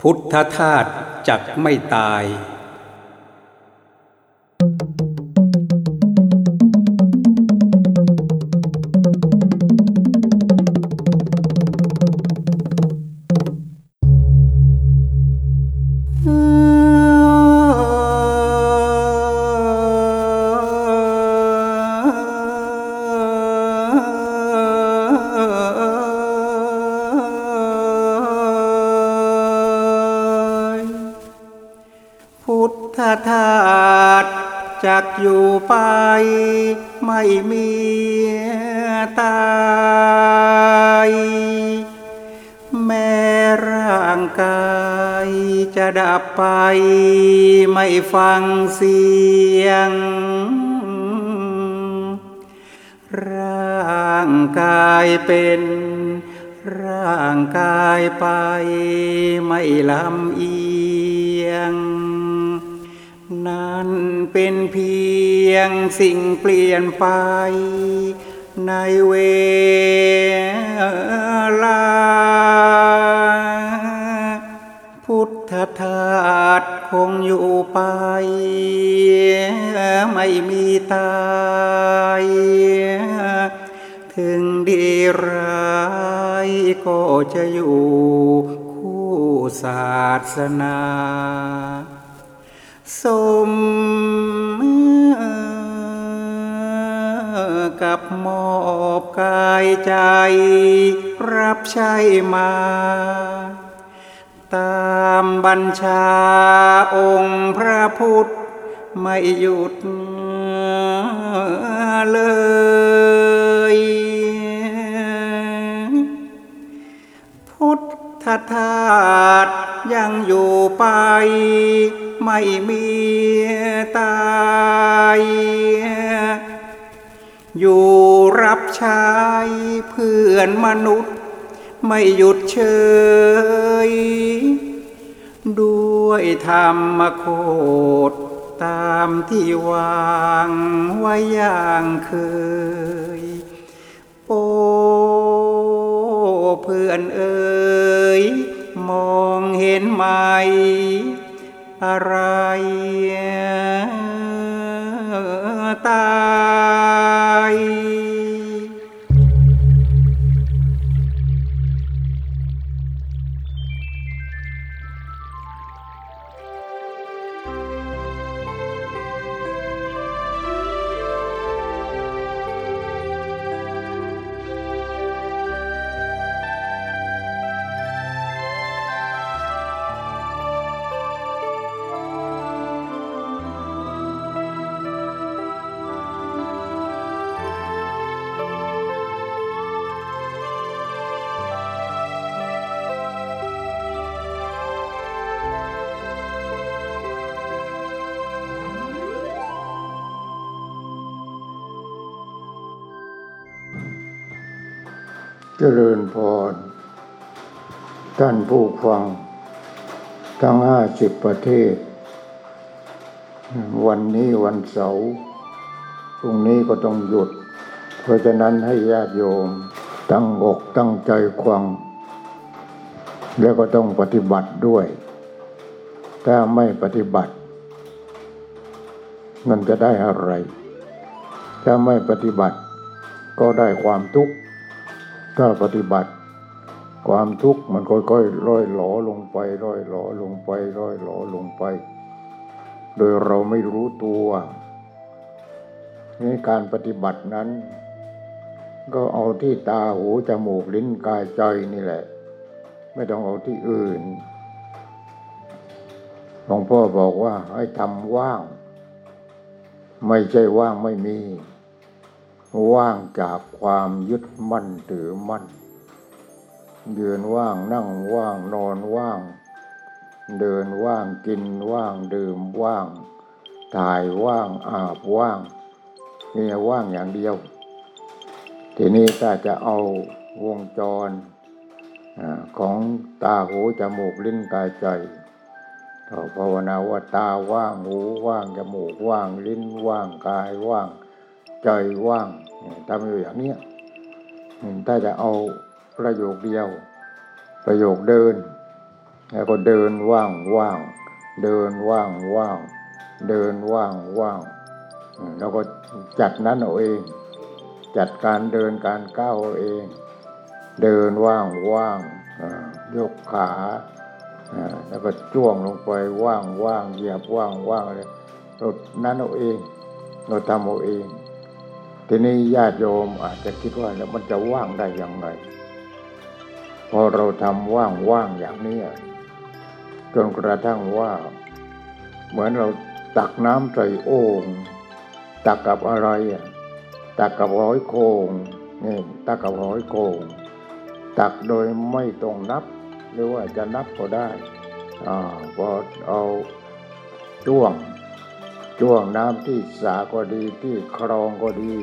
พุทธทาสจักไม่ตาย ลำเอียง นั่นเป็นเพียงสิ่งเปลี่ยนไป ในเวลา พุทธทาสคงอยู่ไป ไม่มีตายถึงดีร้ายก็จะอยู่ ศาสนาสมกับมอบกายใจ รับใช้มา ตามบัญชาองค์พระพุทธ ไม่หยุดเลย ทธทาสยังอยู่ไป ไม่มีตาย อยู่รับใช้เพื่อนมนุษย์ ไม่หยุดเฉยด้วยธรรมโคดตามที่วางไว้อย่างเคยโอ เพื่อนเอ๋ยมองเห็นไหม อะไรตาย เจริญพร ท่านผู้ฟัง ทั้งห้าสิบประเทศ วันนี้วันเสาร์พรุ่งนี้ก็ต้องหยุด เพราะฉะนั้นให้ญาติโยม ตั้งอกตั้งใจฟัง แล้วก็ต้องปฏิบัติด้วย ถ้าไม่ปฏิบัติ มันจะได้อะไร ถ้าไม่ปฏิบัติก็ได้ความทุกข์ ถ้าปฏิบัติ ความทุกข์มันค่อยๆร่อยหลอลงไปร่อยหลอลงไปร่อยหลอลงไป โดยเราไม่รู้ตัวนี่การปฏิบัตินั้น ก็เอาที่ตาหูจมูกลิ้นกายใจนี่แหละ ไม่ต้องเอาที่อื่นหลวงพ่อบอกว่าให้ทำว่าง ไม่ใช่ว่างไม่มี ว่างจากความยึดมั่นถือมั่น ยืนว่างนั่งว่างนอนว่าง เดินว่างกินว่างดื่มว่าง ถ่ายว่างอาบว่างนี่ว่างอย่างเดียว ทีนี้ถ้าจะเอาวงจรของตาหูจมูกลิ้นกายใจเราภาวนาว่าตาว่างหูว่างจมูกว่างลิ้นว่างกายว่าง ใจว่างทำอยู่อย่างนี้ถ้าจะเอาประโยคเดียว ประโยคเดินแล้วก็เดินว่างว่างเดินว่างว่างเดินว่างว่างแล้วก็จัดนั้นเอาเอง จัดการเดินการก้าวเอาเองเดินว่างว่างยกขาอ่าแล้วก็จ้วงลงไปว่างว่างเหยียบว่างว่างอะไรเรานั้นเอาเอง เราทำเอาเอง ทีนี้ญาติโยมอาจจะคิดว่าแล้วมันจะว่างได้อย่างไรพอเราทำว่างว่างอย่างนี้จนกระทั่งว่า เหมือนเราตักน้ำใส่โอ่งตักกับอะไรตักกับหอยโขงนี่ตักกับหอยโขงตักโดยไม่ต้องนับ หรือว่าจะนับก็ได้อ่าพอเอาจ้วง จ้วงน้ำที่สาก็ดีที่คลองก็ดี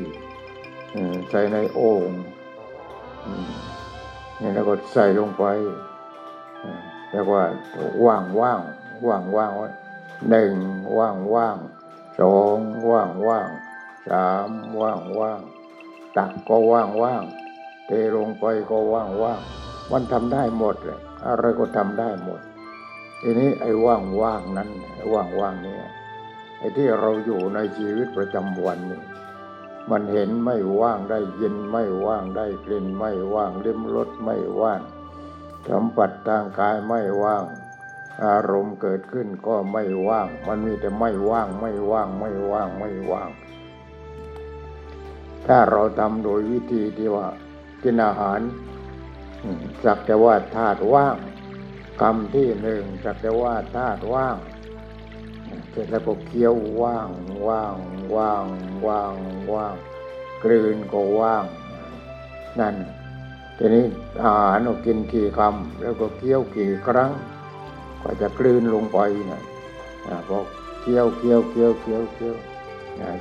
ใส่ในโอ่งนี่แล้วก็ใส่ลงไปเออแล้วว่าว่างว่างว่างว่างไว้หนึ่งว่างว่างสองว่างว่างสามว่างว่างตักก็ว่างว่างเทลงไปก็ว่างว่างมันทำได้หมดเลยอะไรก็ทำได้หมด ทีนี้ไอ้ว่างว่างนั้นไอ้ว่างว่างนี้ ที่เราอยู่ในชีวิตประจำวันนี่มันเห็นไม่ว่างได้ยินไม่ว่างได้กลิ่นไม่ว่างลิ้มรสไม่ว่างสัมผัสทางกายไม่ว่าง อารมณ์เกิดขึ้นก็ไม่ว่าง มันมีแต่ไม่ว่างไม่ว่างไม่ว่างไม่ว่าง ถ้าเราทำโดยวิธีที่ว่ากินอาหารสักแต่ว่าธาตุว่างคำที่หนึ่งสักแต่ว่าธาตุว่าง เสร็จแล้วก็เคี้ยวว่างว่างว่างว่างว่างกลืนก็ว่าง นั่น ทีนี้อาหารเรากินกี่คำแล้วก็เคี้ยวกี่ครั้งกว่าจะกลืนลงไปนะพอเคี้ยวเคี้ยวเคี้ยวเคี้ยวเคี้ยว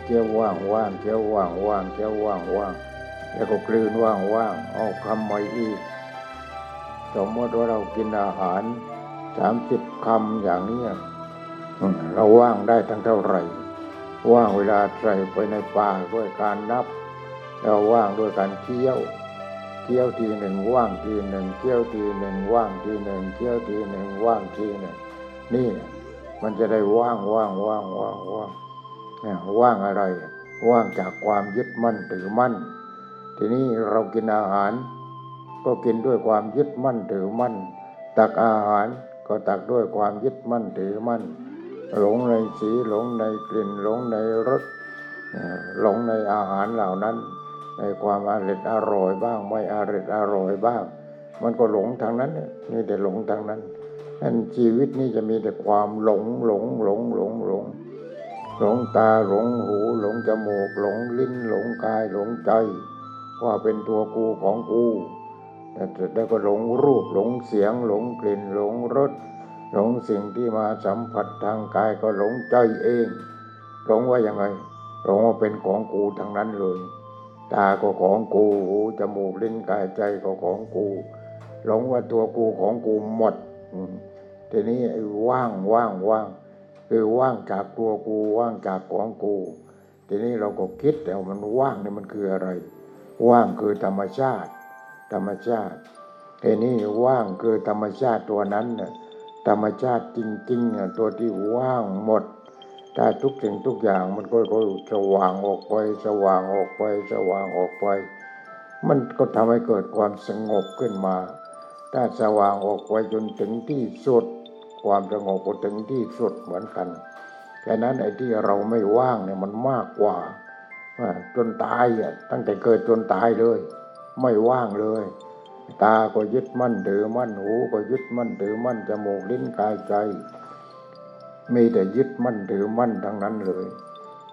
เคี้ยวว่างว่างเคี้ยวว่างว่างเคี้ยวว่างว่างแล้วก็กลืนว่างว่างเอาคำใหม่อีกสมมติว่าเรากินอาหารสามสิบคำอย่างนี้ เราว่างได้ทั้งเท่าไหร่ ว่างเวลาใส่ไปในป่าด้วยการนับแล้วว่างด้วยการเคี้ยว เคี้ยวทีหนึ่งว่างทีหนึ่งเคี้ยวทีหนึ่งว่างทีหนึ่งเคี้ยวทีหนึ่งว่างทีหนึ่งนี่มันจะได้ว่างว่างว่างว่างว่างเนี่ยว่างอะไร ว่างจากความยึดมั่นถือมั่น ทีนี้เรากินอาหาร ก็กินด้วยความยึดมั่นถือมั่น ตักอาหารก็ตักด้วยความยึดมั่นถือมั่น หลงในสีหลงในกลิ่นหลงในรสหลงในอาหารเหล่านั้น ในความอร่อยอร่อยบ้าง ไม่อร่อยอร่อยบ้าง มันก็หลงทางนั้นนี่ยมีแต่หลงทางนั้นนั่นชีวิตนี้จะมีแต่ความหลงหลงหลงหลงหลง หลงตาหลงหู หลงจมูก หลงลิ้นหลงกายหลงใจ ว่าเป็นตัวกูของกูแต่แล้วก็หลงรูปหลงเสียง หลงกลิ่นหลงรส หลงสิ่งที่มาสัมผัสทางกายก็หลงใจเอง หลงว่ายังไงหลงว่าเป็นของกูทั้งนั้นเลย ตาก็ของกูหูจมูกลิ้นกายใจก็ของกู หลงว่าตัวกูของกูหมดทีนี้ว่างว่างว่างคือว่างจากตัวกูว่างจากของกู ทีนี้เราก็คิดแต่มันว่างนี่มันคืออะไร ว่างคือธรรมชาติ ธรรมชาติทีนี้ว่างคือธรรมชาติตัวนั้นน่ะ ธรรมชาติจริงๆอะตัวที่ว่างหมด ถ้าทุกสิ่งทุกอย่างมันก็ก็สว่างออกไป สว่างออกไปสว่างออกไป มันก็ทำให้เกิดความสงบขึ้นมา ถ้าสว่างออกไปจนถึงที่สุด ความสงบก็ถึงที่สุดเหมือนกันแค่นั้นไอ้ที่เราไม่ว่างเนี่ยมันมากกว่าอ่าจนตายอะตั้งแต่เกิดจนตายเลย ไม่ว่างเลย ตาก็ยึดมั่นถือมั่นหูก็ยึดมั่นถือมั่นจมูกลิ้นกายใจ มีแต่ยึดมั่นถือมั่นทั้งนั้นเลย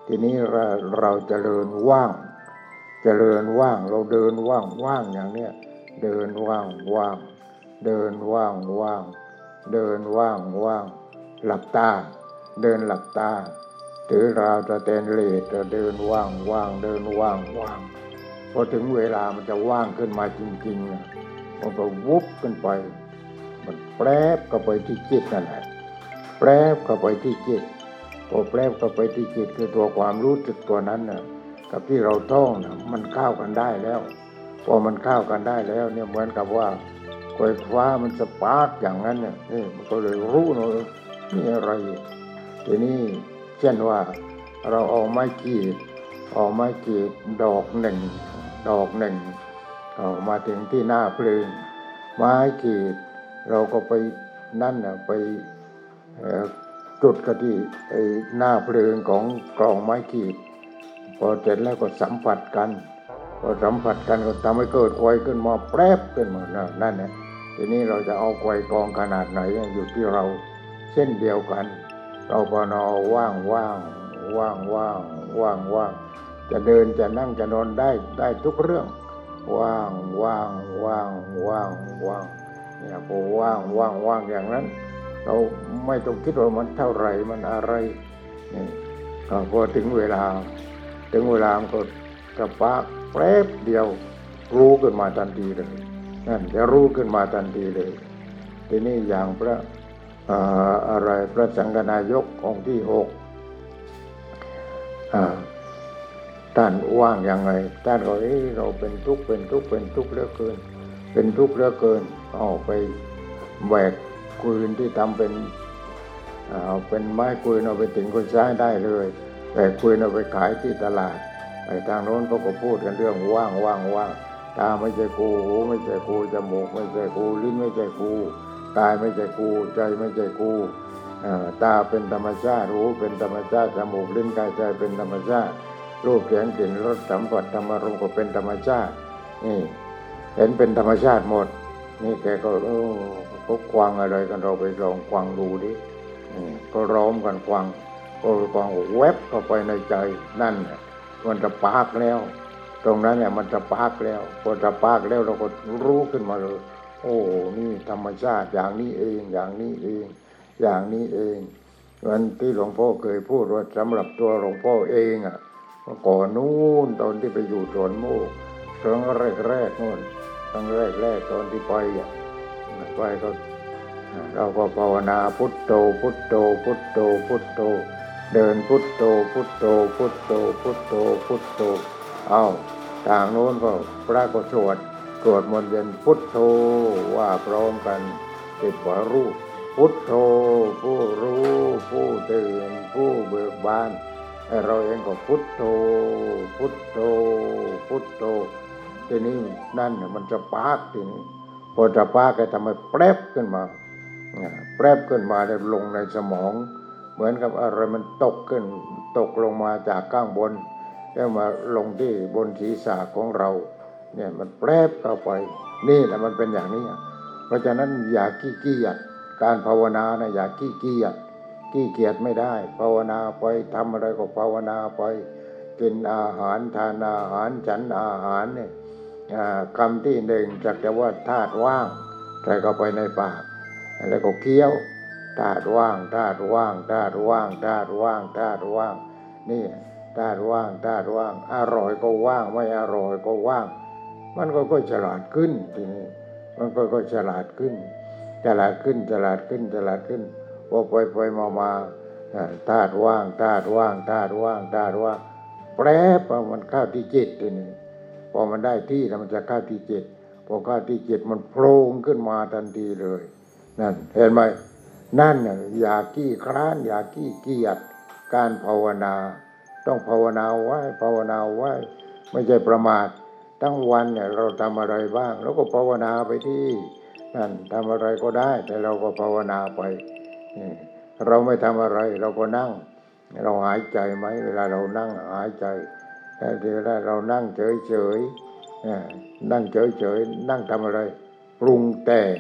ทีนี้เราเราจเจริญว่างจเจริญว่างเราเดินว่างว่างอย่างเนี้ยเดินว่างว่างเดินว่างว่างเดินว่างว่างหลับตา เดินหลับตาถือราวตะเตนเลสจะเดินว่างว่างเดินว่างว่างพอถึงเวลามันจะว่างขึ้นมาจริงๆ มันก็วุบขึ้นไป มันแปรบเข้าไปที่จิตนั่นแหละแปรบเข้าไปที่จิตพอแปรบเข้าไปที่จิตคือตัวความรู้สึกตัวนั้นน่ะกับที่เราท่องน่ะมันเข้ากันได้แล้ว พอมันเข้ากันได้แล้วเนี่ยเหมือนกับว่าไฟฟ้ามันสปาร์กอย่างนั้นเนี่ยนี่มันก็เลยรู้เนอะนี่อะไรทีนี้เช่นว่าเราเอาไม้กีดเอาไม้กีดดอกหนึ่งดอกหนึ่ง มาถึงที่หน้าเพลิงไม้กรีด เราก็ไปนั่นน่ะไปจุดกะที่ไอ้หน้าเพลิงของกล่องไม้กรีด พอเสร็จแล้วก็สัมผัสกัน พอสัมผัสกันก็ทำให้เกิดไฟขึ้นมาแปรบขึ้นมานั่นนั่นนะทีนี้เราจะเอาไฟกองขนาดไหนอยู่ที่เราเช่นเดียวกัน เราพอนอว่างว่างว่างว่างว่างว่างจะเดินจะนั่งจะนอนได้ได้ทุกเรื่อง ว่างว่างว่างว่างว่างเนี่ยพอว่างว่างว่างอย่างนั้น เราไม่ต้องคิดว่ามันเท่าไหร่มันอะไรนี่พอถึงเวลา ถึงเวลามันก็กระปากแป๊บเดียว รู้ขึ้นมาทันทีเลยนั่นจะรู้ขึ้นมาทันทีเลย ทีนี้อย่างพระอะไรพระสังฆนายกองที่หกอ่า ท่านว่างยังไงท่านก็เอ้ยเราเป็นทุกข์เป็นทุกข์เป็นทุกข์เหลือเกิน เป็นทุกข์เหลือเกินเอาไปแบกปืนที่ทำเป็นเอาเป็นไม้ปืนเอาไปถึงก็ใช้ได้เลยแบกปืนเอาไปขายที่ตลาดไปทางโน้นเขาก็พูดกันเรื่องว่างว่างว่างตาไม่ใช่กูหูไม่ใช่กูจมูกไม่ใช่กูลิ้นไม่ใช่กูกายไม่ใช่กูใจไม่ใช่กูตาเป็นธรรมชาติหูเป็นธรรมชาติจมูกลิ้นกายใจเป็นธรรมชาติ รูปเสียงกลิ่นรสสัมผัสธรรมารมก็เป็นธรรมชาติ นี่ เห็นเป็นธรรมชาติหมด นี่แกก็เออเขาควังอะไรกันเราไปลองควังดูดิอืมก็ร้อมกันควังก็ควังแวบเข้าไปในใจนั่นน่ะมันจะปากแล้ว ตรงนั้นเนี่ยมันจะปากแล้วพอจะปากแล้วเราก็รู้ขึ้นมาเลยโอ้นี่ธรรมชาติอย่างนี้เองอย่างนี้เอง อย่างนี้เองวันที่หลวงพ่อเคยพูดว่าสำหรับตัวหลวงพ่อเองอะ มื่อก่อนนู้นตอนที่ไปอยู่สวนโมกครั้งแรกๆนู่นครั้งแรกๆตอนที่ไปอะไปก็เราก็ภาวนาพุทโธพุทโธพุทโธพุทโธเดินพุทโธพุทโธพุทโธพุทโธพุทโธเอาทางโน้นก็พระก็สวดสวดมนต์เย็นพุทโธว่าพร้อมกันติดหัวรูปพุทโธผู้รู้ผู้ตื่นผู้เบิกบาน เราเองก็พุทโธพุทโธพุทโธทีนี้นั่นมันจะปากทีนี้พอจะปากก็ทำให้แปรบขึ้นมาแปรบขึ้นมาแล้วลงในสมอง เหมือนกับอะไรมันตกขึ้น ตกลงมาจากข้างบน แล้วมาลงที่บนศีรษะของเรา เนี่ยมันแปรบเข้าไป นี่แหละมันเป็นอย่างนี้ เพราะฉะนั้นอย่าขี้เกียจการภาวนานะอย่าขี้เกียจ ขี้เกียจไม่ได้ ภาวนาไปทำอะไรก็ภาวนาไป กินอาหารทานอาหารฉันอาหารเนี่ยคำที่หนึ่งจักแต่ว่าธาตุว่างใส่เข้าไปในปาก แล้วก็เคี้ยวธาตุว่างธาตุว่างธาตุว่างธาตุว่างธาตุว่าง นี่ธาตุว่างธาตุว่าง อร่อยก็ว่างไม่อร่อยก็ว่าง มันก็ก็ฉลาดขึ้นทีนี้มันก็ก็ฉลาดขึ้น ฉลาดขึ้นฉลาดขึ้นฉลาดขึ้น พอไปไปมามาอ่าธาตุว่างธาตุว่างธาตุว่างธาตุว่างแปรบเอมันเข้าที่จิตทีนี้พอมันได้ที่แล้วมันจะเข้าที่จิตพอเข้าที่จิตมันโผล่ขึ้นมาทันทีเลย นั่นเห็นไหมนั่นน่ะอย่ากี้คร้านอย่ากี้เกียจการภาวนา ต้องภาวนาไว้ภาวนาไว้ ไม่ใช่ประมาททั้งวันเนี่ยเราทำอะไรบ้างเราก็ภาวนาไปที่นั่นทำอะไรก็ได้ แต่เราก็ภาวนาไป เราไม่ทำอะไร เราก็นั่ง เราหายใจไหมเวลาเรานั่งหายใจแต่เวลาเรานั่งเฉยเฉยๆนั่งเฉยเฉยๆนั่งทำอะไร ปรุงแต่ง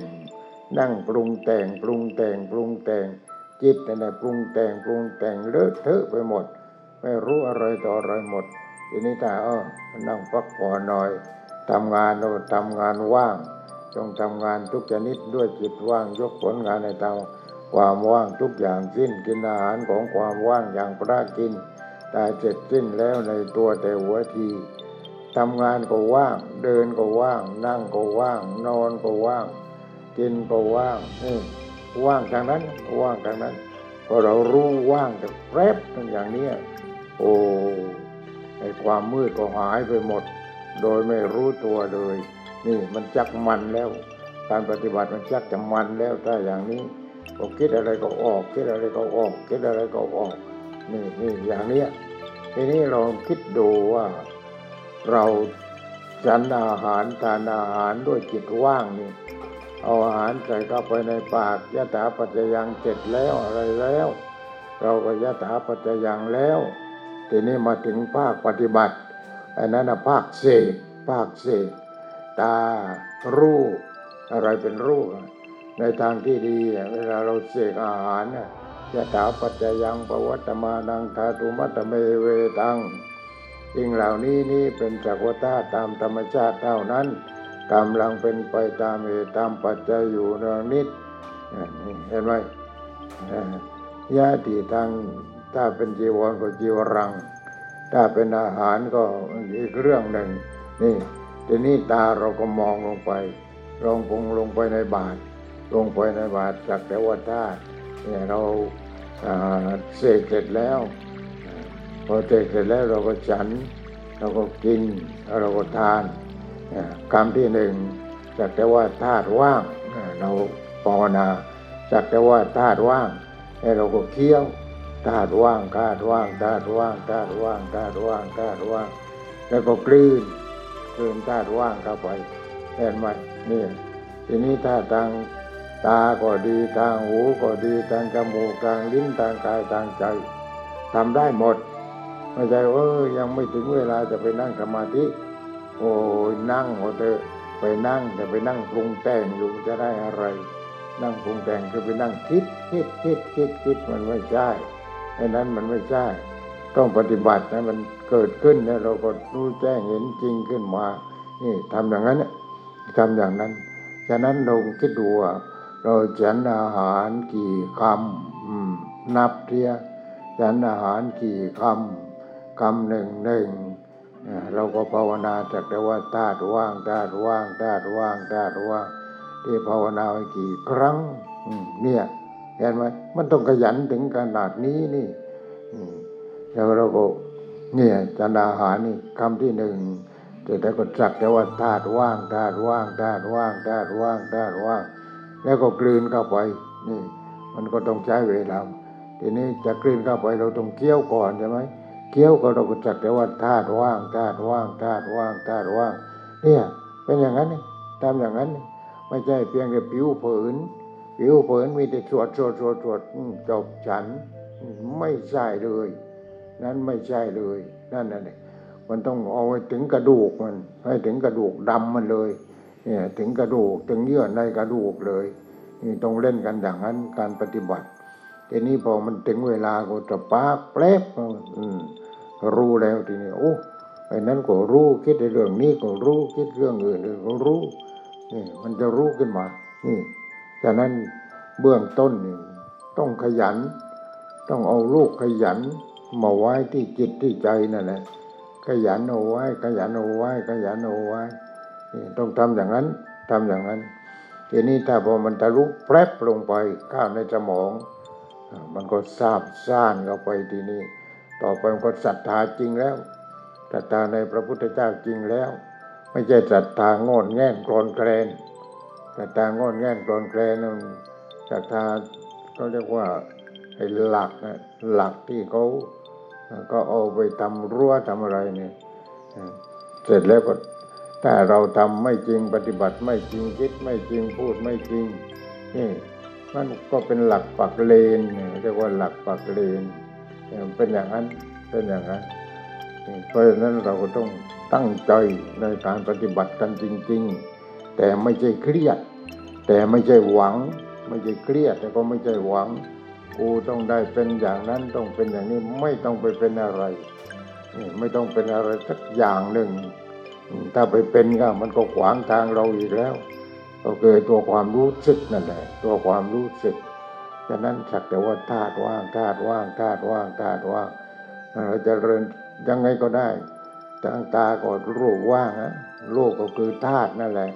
นั่งปรุงแต่ง ปรุงแต่ง ปรุงแต่ง จิตนั่นแหละปรุงแต่ง ปรุงแต่งเลอะเทอะไปหมด ไม่รู้อะไรต่ออะไรหมดทีนี้ถ้าเออนั่งพักผ่อนหน่อยทำงานเราทำงานว่าง ต้องทำงานทุกชนิดด้วยจิตว่างยกผลงานในทา ความว่างทุกอย่างสิ้นกินอาหารของความว่างอย่างพระกินแต่เสร็จสิ้นแล้วในตัวแต่หัวทีทำงานก็ว่าง เดินก็ว่าง นั่งก็ว่าง นอนก็ว่าง กินก็ว่างนี่ว่างทางนั้น ว่างทางนั้นพอเรารู้ว่างแต่แป๊บนึงอย่างเนี้ยโอ้ไอความมืดก็หายไปหมด โดยไม่รู้ตัวเลย นี่มันจักมันแล้ว การปฏิบัติมันชักจะมันแล้วถ้าอย่างนี้ ก็คิดอะไรก็ออกคิดอะไรก็ออกคิดอะไรก็ออกนี่นี่อย่างเนี้ยทีนี้เราคิดดูว่า เราฉันอาหารทานอาหารด้วยจิตว่างนี่เอาอาหารใส่เข้าไปในปากยะถาปัจจยังเสร็จแล้วอะไรแล้ว เราก็ยะถาปัจจยังแล้ว ทีนี้มาถึงภาคปฏิบัติอันนั้นนะภาคเสกภาคเสกตารูปอะไรเป็นรูป ในทางที่ดีเวลาเราเสกอาหารน่ะยะถาปัจจยังปวัตมานังทาตุมัตเมเวตังสิ่งเหล่านี้นี่เป็นจักรวาตามธรรมชาติเท่านั้นกำลังเป็นไปตามเหตุตามปัจจัยอยู่เนืองนิดเห็นไหมอ่ายาติทางถ้าเป็นจีวรก็จีวรัง ถ้าเป็นอาหารก็อีกเรื่องหนึ่งนี่ทีนี้ตาเราก็มองลงไปลงพงลงไปในบาท ลงไปในบาทจากแต่ว่าธาตุเนี่ยเราเสกเสร็จแล้ว พอเสกเสร็จแล้วเราก็ฉัน เราก็กิน เราก็ทานกรรมที่หนึ่งจากแต่ว่าธาตุว่างเราภาวนาจากแต่ว่าธาตุว่างแล้เราก็เคี้ยวธาตุว่างธาตุว่างธาตุว่างธาตุว่างธาตุว่างธาตุว่าง แล้วก็กลืนกลืนธาตุว่างเข้าไปเห็นไหมนี่ทีนี้ถ้าทาง ตาก็ดีทางหูก็ดีทางจมูกทางลิ้นทางกายทางใจทำได้หมด ไม่ใช่ว่าเออยังไม่ถึงเวลาจะไปนั่งสมาธิ โอ้ยนั่งเอเถอะไปนั่งแต่ไปนั่งปรุงแต่งอยู่จะได้อะไร นั่งปรุงแต่งคือไปนั่งคิดคิดคิดคิดคิดมันไม่ใช่ไอ้นั้นมันไม่ใช่ ต้องปฏิบัตินะมันเกิดขึ้นเนี่ยเราก็รู้แจ้งเห็นจริงขึ้นมา นี่ทำอย่างนั้นเนี่ยทำอย่างนั้น ฉะนั้นเราคิดดูว่า เราฉันอาหารกี่คำนับเทียฉันอาหารกี่คำคำหนึ่งหนึ่งเราก็ภาวนาจากแต่ว่าธาตุว่างธาตุว่างธาตุว่างธาตุว่างที่ภาวนาไปกี่ครั้งเนี่ยเห็นไหมมันต้องขยันถึงขนาดนี้นี่แล้วเราก็เนี่ยจันอาหารนี่คำที่หนึ่งแต่แต่ก็จักแต่ว่าธาตุว่างธาตุว่างธาตุว่างธาตุว่างธาตุว่าง แล้วก็กลืนเข้าไปนี่มันก็ต้องใช้เวลาทีนี้จะกลืนเข้าไปเราต้องเคี้ยวก่อนใช่ไหมเคี้ยวก็เราก็จักแต่ว่าธาตุว่างธาตุว่างธาตุว่างธาตุว่าง เนี่ยเป็นอย่างนั้นนี่ทำอย่างนั้นนี่ไม่ใช่เพียงแต่ผิวเผินผิวเผินมีแต่สวดสวดสวดสวดจบฉันไม่ใช่เลย นั้นไม่ใช่เลย นั่นน่ะเนี่ยมันต้องเอาไปถึงกระดูกมันให้ถึงกระดูกดำมันเลย เนี่ยถึงกระดูกถึงเยื่อในกระดูกเลยนี่ต้องเล่นกันอย่างนั้นการปฏิบัติทีนี้พอมันถึงเวลาก็จะปากแป๊บอืมรู้แล้วทีนี้โอ้ไอ้นั้นก็รู้คิดในเรื่องนี้ก็รู้คิดเรื่องอื่นก็รู้นี่มันจะรู้ขึ้นมา นี่ฉะนั้นเบื้องต้นนี่ต้องขยัน ต้องเอาลูกขยันมาไว้ที่จิตที่ใจนั่นแหละขยันเอาไว้ขยันเอาไว้ขยันเอาไว้ ต้องทำอย่างนั้นทำอย่างนั้นทีนี้ถ้าพอมันทะลุแพรบลงไปข้าวในสมอง มันก็ทราบซ่านเข้าไปทีนี้ ต่อไปมันก็ศรัทธาจริงแล้วศรัทธาในพระพุทธเจ้าจริงแล้ว ไม่ใช่ศรัทธางอนแง่นกรอนแกรนศรัทธางอนแง่นกรอนแกรนนั่นศรัทธาก็เรียกว่าไอ้หลักนะหลักที่เขาก็เอาไปทำรั้วทำอะไรเนี่ยเสร็จแล้วก็ ถ้าเราทำไม่จริงปฏิบัติไม่จริงคิดไม่จริงพูดไม่จริงนี่มันก็เป็นหลักปักเลนเรียกว่าหลักปักเลนเป็นอย่างนั้นเป็นอย่างนั้นเพราะฉะนั้นเราก็ต้องตั้งใจในการปฏิบัติกันจริง ๆ แต่ไม่ใช่เครียด แต่ไม่ใช่หวัง ไม่ใช่เครียดแต่ก็ไม่ใช่หวังกูต้องได้เป็นอย่างนั้นต้องเป็นอย่างนี้ไม่ต้องไปเป็นอะไรนี่ไม่ต้องเป็นอะไรสักอย่างหนึ่ง ถ้าไปเป็นก็มันก็ขวางทางเราอีกแล้ว ก็คือตัวความรู้สึกนั่นแหละตัวความรู้สึกฉะนั้นสักแต่ว่าธาตุว่างธาตุว่างธาตุว่างธาตุว่างเราจะเริญยังไงก็ได้ทางตาก็รูปว่างนะรูปก็คือธาตุนั่นแหละ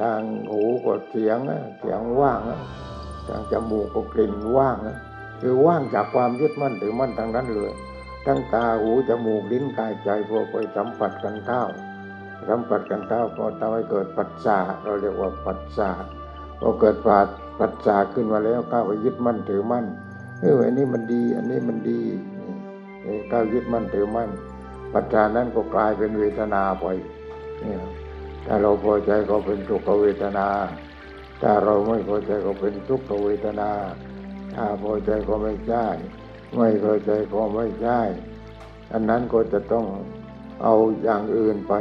ทางหูก็เสียงนะเสียงว่างนะทางจมูกก็กลิ่นว่างนะคือว่างจากความยึดมั่นถือมั่นทางนั้นเลยทั้งตาหูจมูกลิ้นกายใจพอไปสัมผัสกันเข้า สัมผัสกันเท้าก็ทำให้เกิดปัจจาเราเรียกว่าปัจจาพอเกิดปาดปัจจาขึ้นมาแล้วก้าวไปยึดมั่นถือมั่นเอออันนี้มันดี อันนี้มันดีนี่ก้าวยึดมั่นถือมั่น ปัจจานั้นก็กลายเป็นเวทนาไปเนี่ยถ้าเราพอใจก็เป็นสุขเวทนา ถ้าเราไม่พอใจก็เป็นทุกขเวทนา ถ้าพอใจก็ไม่ใช่ไม่พอใจก็ไม่ใช่อันนั้นก็จะต้องเอาอย่างอื่นไป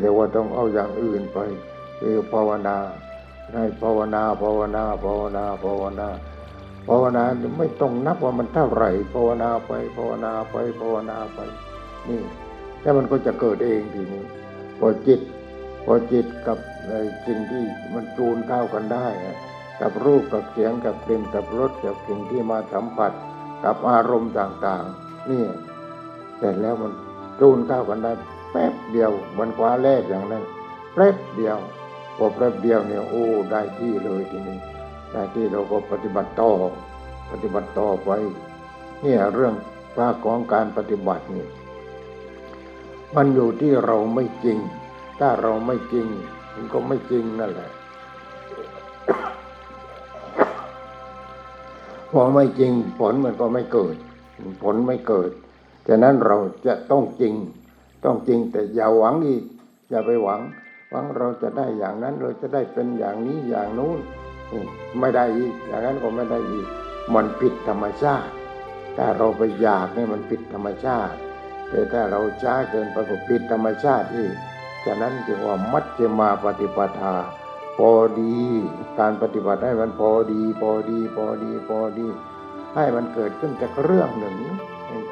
เรียกว่าต้องเอาอย่างอื่นไปคือภาวนาให้ภาวนาภาวนาภาวนาภาวนาภาวนาไม่ต้องนับว่ามันเท่าไหร่ภาวนาไปภาวนาไปภาวนาไป นี่แล้วมันก็จะเกิดเองทีนี้พอจิตพอจิตกับในสิ่งที่มันจูนเข้ากันได้ กับรูปกับเสียงกับกลิ่นกับรสกับสิ่งที่มาสัมผัส กับอารมณ์ต่างๆ นี่แต่แล้วมันจูนเข้ากันได้ แป๊บเดียวมันคว้าแรกอย่างนั้นแป๊บเดียวพอแป๊บเดียวเนี่ยโอ้ได้ที่เลยทีนี้ได้ที่เราก็ปฏิบัติต่อปฏิบัติต่อไปเนี่ยเรื่องภาคของการปฏิบัตินี่มันอยู่ที่เราไม่จริง ถ้าเราไม่จริง มันก็ไม่จริงนั่นแหละพอไม่จริงผลมันก็ไม่เกิด ผลไม่เกิด ฉะนั้นเราจะต้องจริง ต้องจริงแต่อย่าหวังอีก อย่าไปหวัง หวังเราจะได้อย่างนั้นเราจะได้เป็นอย่างนี้อย่างนู้นไม่ได้อีกอย่างนั้นก็ไม่ได้อีก มันผิดธรรมชาติ ถ้าเราไปอยากเนี่ยมันผิดธรรมชาติแต่ถ้าเราช้าเกินไปก็ผิดธรรมชาติอีกฉะนั้นจึงว่ามัชฌิมาปฏิปทา พอดี การปฏิบัติให้มันพอดี พอดีพอดีพอดี ให้มันเกิดขึ้นจากเรื่องหนึ่ง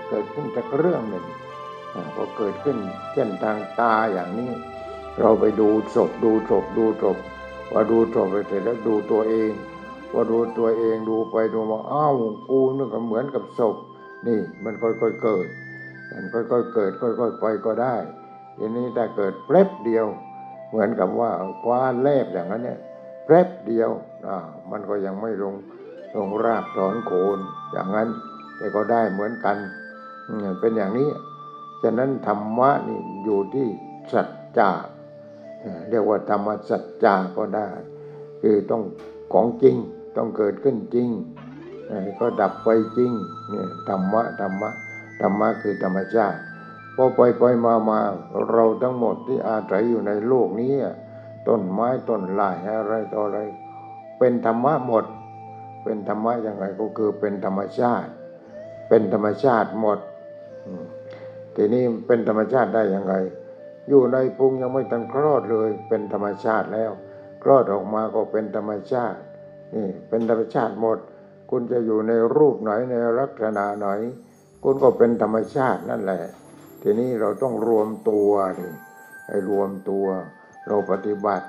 เกิดขึ้นจากเรื่องหนึ่ง พอเกิดขึ้นเช่นทางตาอย่างนี้ เราไปดูศพดูศพดูศพว่าดูศพไปเสร็จแล้วดูตัวเองว่าดูตัวเองดูไปดูมาอ้าวกูนี่ก็เหมือนกับศพนี่มันค่อยๆเกิดมันค่อยๆเกิดค่อยๆไปก็ได้ทีนี้ถ้าเกิดแป๊บเดียว เหมือนกับว่าคว้าแลบอย่างนั้นเนี่ยแป๊บเดียวอ่ามันก็ยังไม่ลงลงรากถอนโคนอย่างนั้นแต่ก็ได้เหมือนกันเป็นอย่างนี้ ฉะนั้นธรรมะนี่อยู่ที่สัจจะเรียกว่าธรรมสัจจาก็ได้ คือต้องของจริงต้องเกิดขึ้นจริง ก็ดับไปจริงเนี่ยธรรมะธรรมะธรรมะคือธรรมชาติพอไปไปมามาเราทั้งหมดที่อาศัยอยู่ในโลกนี้ต้นไม้ต้นลายอะไรต่ออะไร เป็นธรรมะหมด เป็นธรรมะยังไงก็คือเป็นธรรมชาติ เป็นธรรมชาติหมด ทีนี้เป็นธรรมชาติได้ยังไง อยู่ในพุงยังไม่ทันคลอดเลย เป็นธรรมชาติแล้ว คลอดออกมาก็เป็นธรรมชาติ นี่เป็นธรรมชาติหมด คุณจะอยู่ในรูปไหนในลักษณะไหน คุณก็เป็นธรรมชาตินั่นแหละ ทีนี้เราต้องรวมตัวนี่ให้รวมตัว เราปฏิบัติ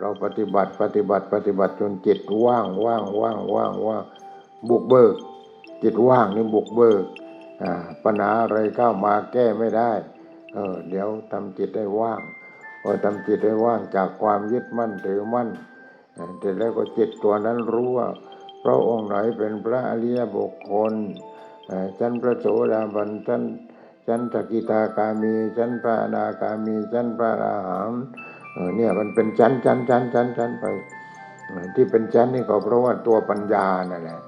เราปฏิบัติปฏิบัติปฏิบัติจนจิตว่างว่างว่างว่างว่างบุกเบิก จิตว่างนี่บุกเบิก ปัญหาอะไรเข้ามาแก้ไม่ได้เออเดี๋ยวทำจิตได้ว่างพอทำจิตได้ว่างจากความยึดมั่นถือมั่นเสร็จแล้วก็จิตตัวนั้นรู้ว่าพระองค์ไหนเป็นพระอริยบุคคลชั้นพระโสดาบันชั้นชั้นสกิตากามีชั้นพระอนาคามีชั้นพระอรหันต์เนี่ยมันเป็นชั้นชั้นชั้นชั้นชั้นไปที่เป็นชั้นนี่ก็เพราะว่าตัวปัญญานั่นแหละ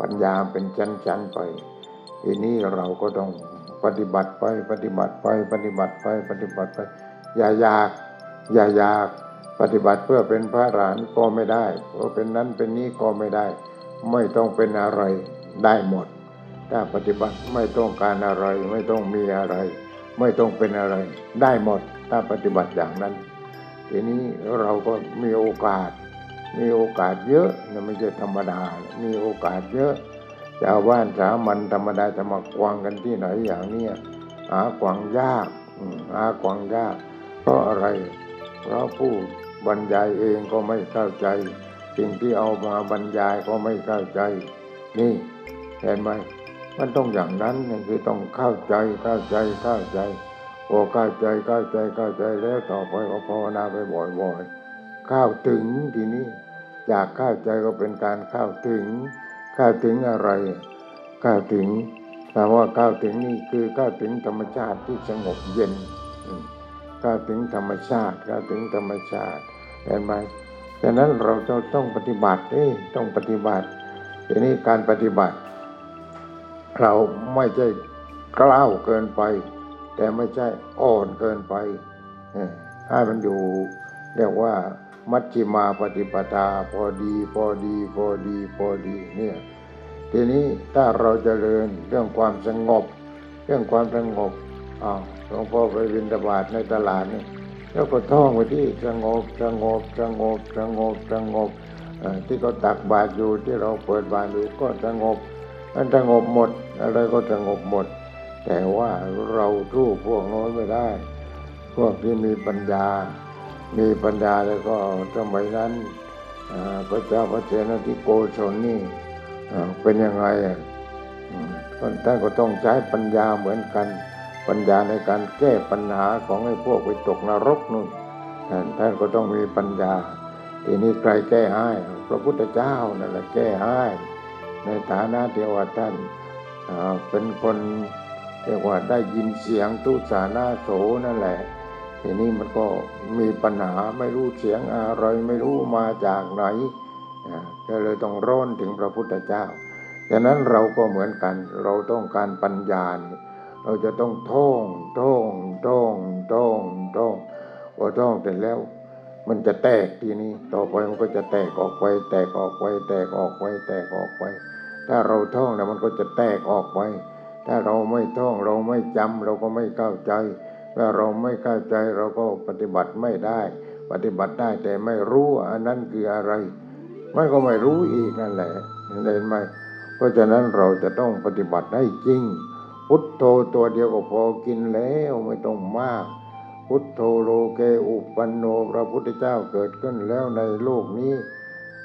ปัญญาเป็นชั้นชั้นไป ทีนี้เราก็ต้องปฏิบัติไปปฏิบัติไปปฏิบัติไปปฏิบัติไป อย่าอยาก อย่าอยากปฏิบัติเพื่อเป็นพระหลานก็ไม่ได้เพราะเป็นนั้นเป็นนี้ก็ไม่ได้ ไม่ต้องเป็นอะไรได้หมด ถ้าปฏิบัติไม่ต้องการอะไร ไม่ต้องมีอะไร ไม่ต้องเป็นอะไร ได้หมด ถ้าปฏิบัติอย่างนั้น ทีนี้เราก็มีโอกาส มีโอกาสเยอะนะไม่ใช่ธรรมดา มีโอกาสเยอะ ชาวบ้านสามัญธรรมดาจะมากวางกันที่ไหนอย่างนี้หากวางยากหากวางยาก เพราะอะไร เพราะผู้บรรยายเองก็ไม่เข้าใจ สิ่งที่เอามาบรรยายก็ไม่เข้าใจ นี่เห็นไหมมันต้องอย่างนั้นคือต้องเข้าใจเข้าใจเข้าใจพอเข้าใจเข้าใจเข้าใจแล้วต่อไปก็ภาวนาไปบ่อยๆเข้าถึงทีนี้จากเข้าใจก็เป็นการเข้าถึง ก้าวถึงอะไรก้าวถึงแปลว่าก้าวถึงนี่คือก้าวถึงธรรมชาติที่สงบเย็นเข้าวถึงธรรมชาติเข้าวถึงธรรมชาติเห็นไหมฉะนั้นเราจะต้องปฏิบัติเอ้ต้องปฏิบัติทีนี้การปฏิบัติ เราไม่ใช่กล้าวเกินไป แต่ไม่ใช่อ่อนเกินไปให้มันอยู่เรียกว่า มัชฌิมาปฏิปทาพอดีพอดีพอดีพอดีเนี่ยทีนี้ถ้าเราจเจริญเรื่องความสงบ เรื่องความสงบอ้าวหลวงพ่อไปบินตบาทในตลาดนี่แล้วก็ท่องไปที่สงบสงบสงบสงบสงบที่เขาตักบาตรอยู่ที่เราเปิดบาตรอยู่ก็สงบมันสงบหมดอะไรก็สงบหมด แต่ว่าเราสู้พวกน้นไม่ได้ พวกที่มีปัญญา มีปัญญาแล้วก็สมัยนั้นพระเจ้าพระเสนาธิโกศลนี่เป็นยังไงท่านก็ต้องใช้ปัญญาเหมือนกัน ปัญญาในการแก้ปัญหาของไอ้พวกไปตกนรกนู่นท่านก็ต้องมีปัญญา ทีนี้ใครแก้ให้พระพุทธเจ้านั่นแหละแก้ให้ในฐานะเที่ว่าท่านเป็นคนเรียกว่าได้ยินเสียงทุสานาโสนั่นแหละ ทีนี้มันก็มีปัญหาไม่รู้เสียงอะไรไม่รู้มาจากไหนก็เลยต้องร้อนถึงพระพุทธเจ้าฉะนั้นเราก็เหมือนกัน เราต้องการปัญญาเราจะต้องท่องท่องท่องท่องท่องพอท่องเสร็จแล้ว มันจะแตกทีนี้ ต่อไปมันก็จะแตกออกไป แตกออกไปแตกออกไปแตกออกไป ถ้าเราท่องแล้วมันก็จะแตกออกไป ถ้าเราไม่ท่องเราไม่จำเราก็ไม่เข้าใจ ถ้าเราไม่เข้าใจเราก็ปฏิบัติไม่ได้ ปฏิบัติได้แต่ไม่รู้อันนั้นคืออะไร มันก็ไม่รู้อีกนั่นแหละเห็นไหมเพราะฉะนั้นเราจะต้องปฏิบัติให้จริง พุทโธตัวเดียวก็พอกินแล้วไม่ต้องมาก พุทโธโลเกอุปันโนพระพุทธเจ้าเกิดขึ้นแล้วในโลกนี้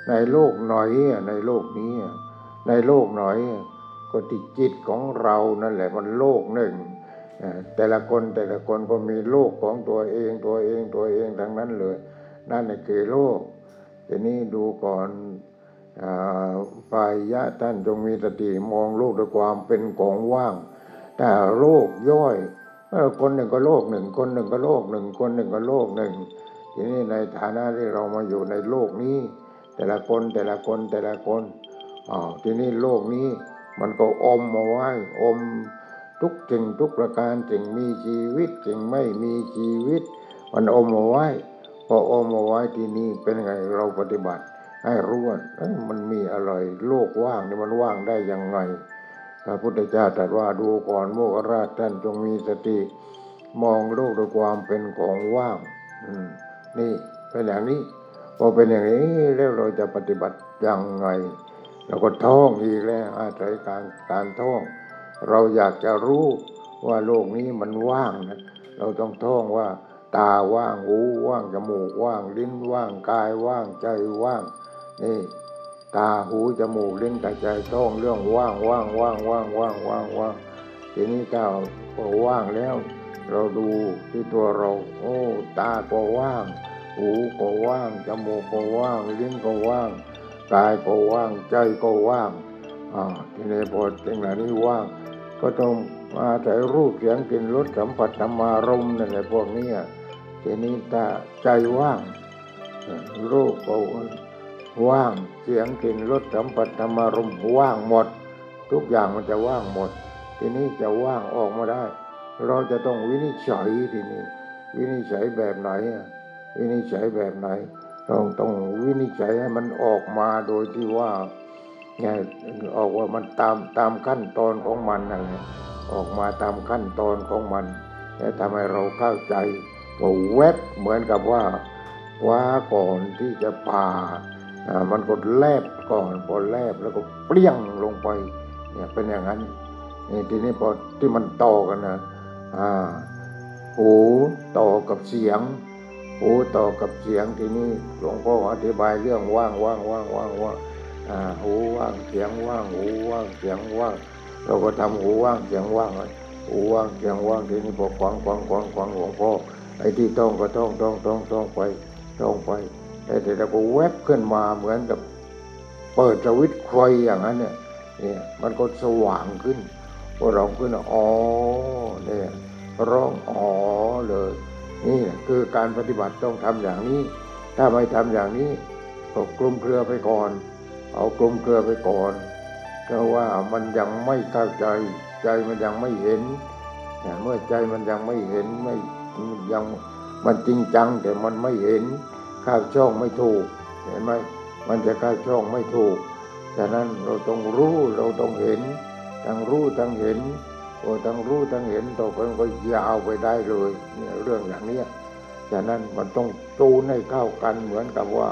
ในโลกหน่อยอะในโลกนี้ ในโลกหน่อยก็ที่จิตของเรานั่นแหละมันโลกหนึ่ง แต่ละคนแต่ละคนก็มีโลกของตัวเองตัวเองตัวเองทั้งนั้นเลย นั่นคือโลกทีนี้ดูก่อนอ่าปายะท่านจงมีสติมองโลกด้วยความเป็นของว่าง แต่โลกย่อยคนหนึ่งก็โลกหนึ่ง คนหนึ่งก็โลกหนึ่ง คนหนึ่งก็โลกหนึ่ง ทีนี้ในฐานะที่เรามาอยู่ในโลกนี้ แต่ละคนแต่ละคนแต่ละคนอ๋อทีนี้โลกนี้มันก็อมมาไว้อม ทุกสิ่งทุกประการสิ่งมีชีวิตสิ่งไม่มีชีวิต มันอมมาไว้พออมมาไว้ที่นี้เป็นไงเราปฏิบัติ ให้รู้ว่ามันมีอะไรโลกว่างนี่มันว่างได้ยังไงพระพุทธเจ้าตรัสว่าดูก่อนโมกราชท่านจงมีสติ มองโลกด้วยความเป็นของว่างนี่เป็นอย่างนี้พอเป็นอย่างนี้แล้วเราจะปฏิบัติยังไงเราก็ท่องอีกแล้วอาศัยการการท่อง เราอยากจะรู้ว่าโลกนี้มันว่างนะเราต้องท่องว่า ตาว่างหูว่างจมูกว่าง ลิ้นว่างกายว่างใจว่าง นี่ ตาหูจมูกลิ้นกายใจท่องเรื่องว่างว่างว่างว่างว่างว่างว่างทีนี้เจ้าพอว่างแล้ว เราดูที่ตัวเรา โอ้ ตาก็ว่าง หูก็ว่างจมูกก็ว่าง ลิ้นก็ว่างกายก็ว่างใจก็ว่างอ่าทีนี้พอสิ่งเหล่านี้ว่าง ก็ต้องอาศัยรูปเสียงกลิ่นรสสัมผัสธรรมารมณ์นั่นแหละพวกนี้ทีนี้ถ้าใจว่างรูปก็ว่างเสียงกลิ่นรสสัมผัสธรรมารมณ์ว่างหมด ทุกอย่างมันจะว่างหมด ทีนี้จะว่างออกมาได้ เราจะต้องวินิจฉัยทีนี้ วินิจฉัยแบบไหนวินิจฉัยแบบไหนต้องต้องวินิจฉัยให้มันออกมาโดยที่ว่าง ออกว่ามันตามตามขั้นตอนของมันนั่นแหละออกมาตามขั้นตอนของมันแล้วทำให้เราเข้าใจก็แวบเหมือนกับว่าว่าก่อนที่จะผ่ามันก็แลบก่อนพอแลบแล้วก็เปรี้ยงลงไปเนี่ยเป็นอย่างนั้นทีนี้พอที่มันต่อกันนะอ่าหูต่อกับเสียงหูต่อกับเสียงทีนี้หลวงพ่ออธิบายเรื่องว่างว่างว่างว่างว่างอ่า หูว่างเสียงว่างหูว่างเสียงว่าง เราก็ทำหูว่างเสียงว่างเลยหูว่างเสียงว่างทีนี้พอขวางขวางขวางขวางหลวงพ่อไอ้ที่ต้องก็ต้องต้องต้องต้องไปต้องไปแต่เดี๋ยวเราก็แวบขึ้นมาเหมือนกับเปิดสวิตช์ไฟอย่างนั้นเนี่ยเนี่ยมันก็สว่างขึ้นพอเราขึ้นอ๋อเนี่ยร้องอ๋อเลย นี่แหละคือการปฏิบัติต้องทำอย่างนี้ ถ้าไม่ทำอย่างนี้ก็กลุ่มเครือไปก่อน เอากลมเครือไปก่อนเพราะว่ามันยังไม่เข้าใจ ใจมันยังไม่เห็นเนี่ยเมื่อใจมันยังไม่เห็นไม่ยังมันจริงจัง แต่มันไม่เห็นข้าวช่องไม่ถูกเห็นไหมมันจะข้าวช่องไม่ถูกฉะนั้นเราต้องรู้เราต้องเห็นทั้งรู้ทั้งเห็นโอ้ทั้งรู้ทั้งเห็นต่อไปมันก็ยาวไปได้เลยเนี่ยเรื่องอย่างเนี้ฉะนั้นมันต้องจูนให้เข้ากันเหมือนกับว่า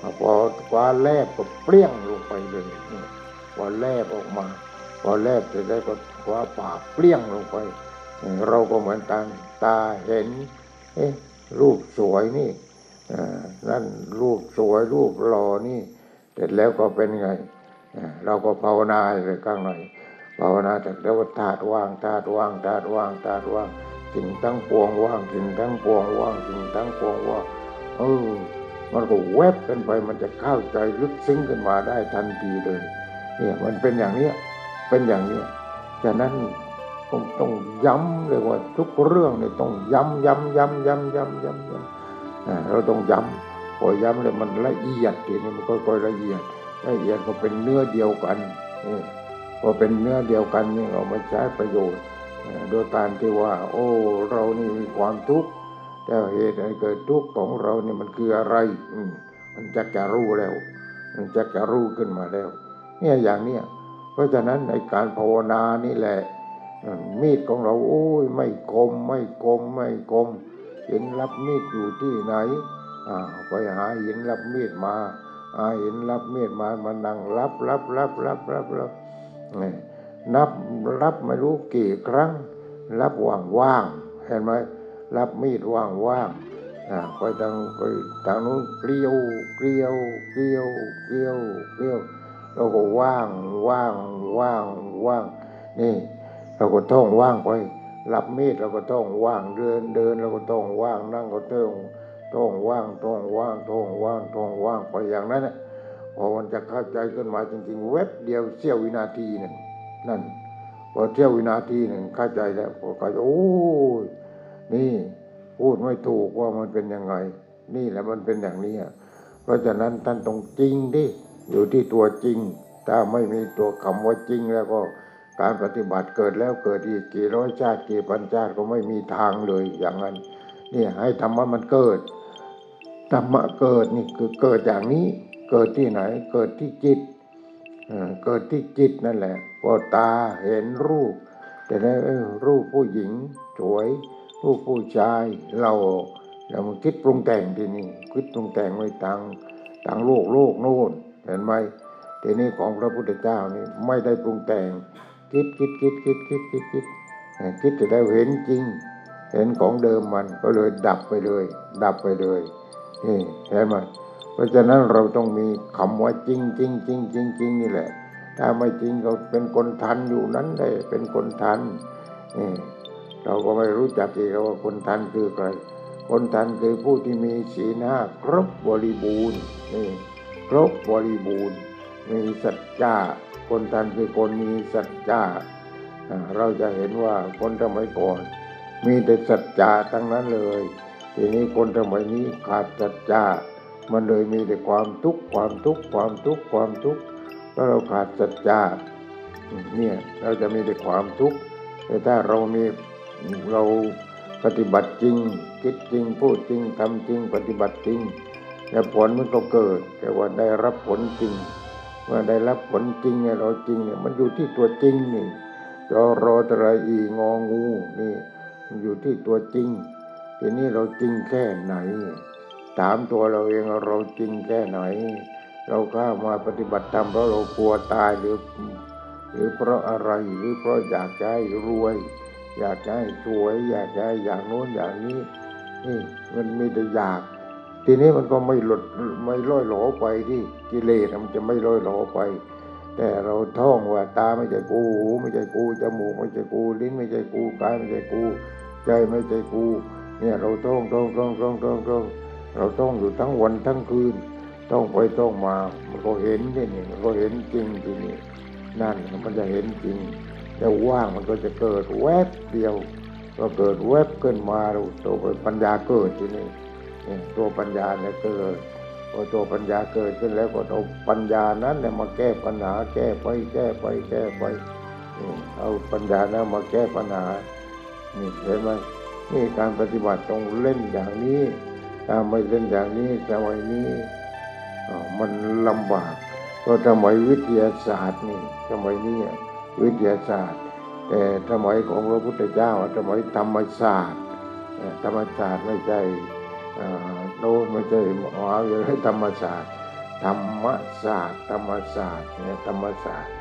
พอคว้าแลบก็เปรี้ยงลงไปเลยพอแลบออกมา พอแลบเสร็จแล้วก็คว้าปากเปรี้ยงลงไป เราก็เหมือนกันตาเห็น เอ๊ะรูปสวยนี่นั่นรูปสวยรูปหล่อนี่เสร็จแล้วก็เป็นไง เราก็ภาวนาเลยข้างในภาวนาแต่แล้วธาตุว่างธาตุว่างธาตุว่างธาตุว่างสิ่งทั้งปวงว่างสิ่งทั้งปวงว่างสิ่งทั้งปวงว่างเออ มันก็แวบกันไปมันจะเข้าใจลึกซึ้งขึ้นมาได้ทันทีเลยเนี่ยมันเป็นอย่างเนี้ยเป็นอย่างเนี้ยฉะนั้นต้องต้องย้ำเลยว่าทุกเรื่องเนี่ยต้องย้ำย้ำย้ำย้ำย้ำย้ำย้ำเราต้องย้ำพอย้ำเลยมันละเอียดทีนี้มันค่อยๆละเอียดละเอียดก็เป็นเนื้อเดียวกันนี่พอเป็นเนื้อเดียวกันนี่เรามาใช้ประโยชน์โดยการที่ว่า โอ้ เรานี่มีความทุกข์ แต่เหตุให้เกิดทุกข์ของเราเนี่ยมันคืออะไร อืมันจะจะรู้แล้ว มันจะจะรู้ขึ้นมาแล้ว เนี่ยอย่างเนี้ยเพราะฉะนั้นในการภาวนานี่แหละมีดของเราโอ้ยไม่คมไม่คมไม่คมเหินรับมีดอยู่ที่ไหนอ่าไปหาเหินรับมีดมาหาเหินรับมีดมามานั่งรับรับรับรับรับรับนี่นับรับไม่รู้กี่ครั้ง รับว่างว่างๆเห็นไหม รับมีดว่างว่างๆอ่าไปทางไปทางนู้นเกลียวเกลียวเกลียวเกลียวเกลียวเราก็ว่างว่างว่างว่างนี่ เราก็ต้องว่างไปรับมีดเราก็ต้องว่างเดินเดินเราก็ต้องว่างนั่งก็ต้องต้องว่างต้องว่างต้องว่างต้องว่างไปอย่างนั้นน่ะพอมันจะเข้าใจขึ้นมาจริงๆเว็บเดียวเสี้ยววินาทีหนึ่งนั่นพอเสี้ยววินาทีหนึ่งเข้าใจแล้วพอเข้าใจโอ้ย นี่พูดไม่ถูกว่ามันเป็นยังไง นี่แหละมันเป็นอย่างนี้อะเพราะฉะนั้นท่านต้องจริงดิอยู่ที่ตัวจริง ถ้าไม่มีตัวคำว่าจริงแล้วก็การปฏิบัติเกิดแล้วเกิดอีกกี่ร้อยชาติกี่พันชาติก็ไม่มีทางเลยอย่างนั้นนี่ให้ธรรมะมันเกิดธรรมะเกิดนี่คือเกิดอย่างนี้ เกิดที่ไหน เกิดที่จิตเกิดที่จิตนั่นแหละพอตาเห็นรูป แต่แล้วรูปผู้หญิงสวย รูปผู้ชายเราเรามันคิดปรุงแต่งทีนี้คิดปรุงแต่งไว้ทางทางโลกโลกโน่นเห็นไหมทีนี้ของพระพุทธเจ้านี่ไม่ได้ปรุงแต่งคิดคิดคิดคิดคิดคิดคิดคิดจะได้เห็นจริง เห็นของเดิมมันก็เลยดับไปเลย ดับไปเลยนี่เห็นไหมเพราะฉะนั้นเราต้องมีคำว่าจริงจริงจริงจริงจริงนี่แหละ ถ้าไม่จริงก็เป็นคนทันอยู่นั้นเลยเป็นคนทันนี่ เราก็ไม่รู้จักอีกว่าคนทันคือใคร คนทันคือผู้ที่มีศีลห้าครบบริบูรณ์นี่ครบบริบูรณ์ มีสัจจะคนทันคือคนมีสัจจาเราจะเห็นว่าคนสมัยก่อน มีแต่สัจจะทั้งนั้นเลย ทีนี้คนสมัยนี้ขาดสัจจะมันเลยมีแต่ความทุกข์ความทุกข์ความทุกข์ความทุกข์เพราะเราขาดสัจจะเนี่ยเราจะมีแต่ความทุกข์แต่ถ้าเรามี เราปฏิบัติจริง คิดจริง พูดจริงทำจริง ปฏิบัติจริงแล้วผลมันก็เกิด แต่ว่าได้รับผลจริงเมื่อได้รับผลจริงเนี่ยเราจริงเนี่ยมันอยู่ที่ตัวจริงนี่จอรอตรอีงองูนี่มันอยู่ที่ตัวจริง ทีนี้เราจริงแค่ไหน ถามตัวเราเองเราจริงแค่ไหน เราเข้ามาปฏิบัติธรรมเพราะเรากลัวตายหรือ หรือเพราะอะไรหรือเพราะอยากจะให้รวย อยากจะให้สวย อยากจะให้อย่างโน้นอย่างนี้นี่มันมีแต่อยาก ทีนี้มันก็ไม่หลุดไม่ล่อยหลอไปที่กิเลสมันจะไม่ล่อยหลอไป แต่เราท่องว่าตาไม่ใช่กูหูไม่ใช่กูจมูกไม่ใช่กูลิ้นไม่ใช่กูกายไม่ใช่กูใจไม่ใช่กู เนี่ยเราท่องท่องท่องท่องท่องท่องเราท่องอยู่ทั้งวันทั้งคืนต้องไปต้องมามันก็เห็นที่นี่มันก็เห็นจริงทีนี้นั่นมันจะเห็นจริง แต่ว่างมันก็จะเกิดแวบเดียว ก็เกิดเวบขึ้นมาตัวปัญญาเกิดที่นี่ตัวปัญญาเนี่ยเกิดพอตัวปัญญาเกิดขึ้นแล้วก็เอาปัญญานั้นเนี่ยมาแก้ปัญหา แก้ไปแก้ไปแก้ไปเอาปัญญานั้นมาแก้ปัญหานี่เห็นไหมนี่การปฏิบัติต้องเล่นอย่างนี้ถ้าไม่เล่นอย่างนี้สมัยนี้มันลำบากเพราะสมัยวิทยาศาสตร์นี่สมัยนี้ วิทยาศาสตร์ แต่สมัยของพระพุทธเจ้าสมัยธรรมศาสตร์ ธรรมศาสตร์ไม่ใช่โน้นไม่ใช่มหาวิทยาลัยธรรมศาสตร์ ธรรมศาสตร์ ธรรมศาสตร์เนี่ยธรรมศาสตร์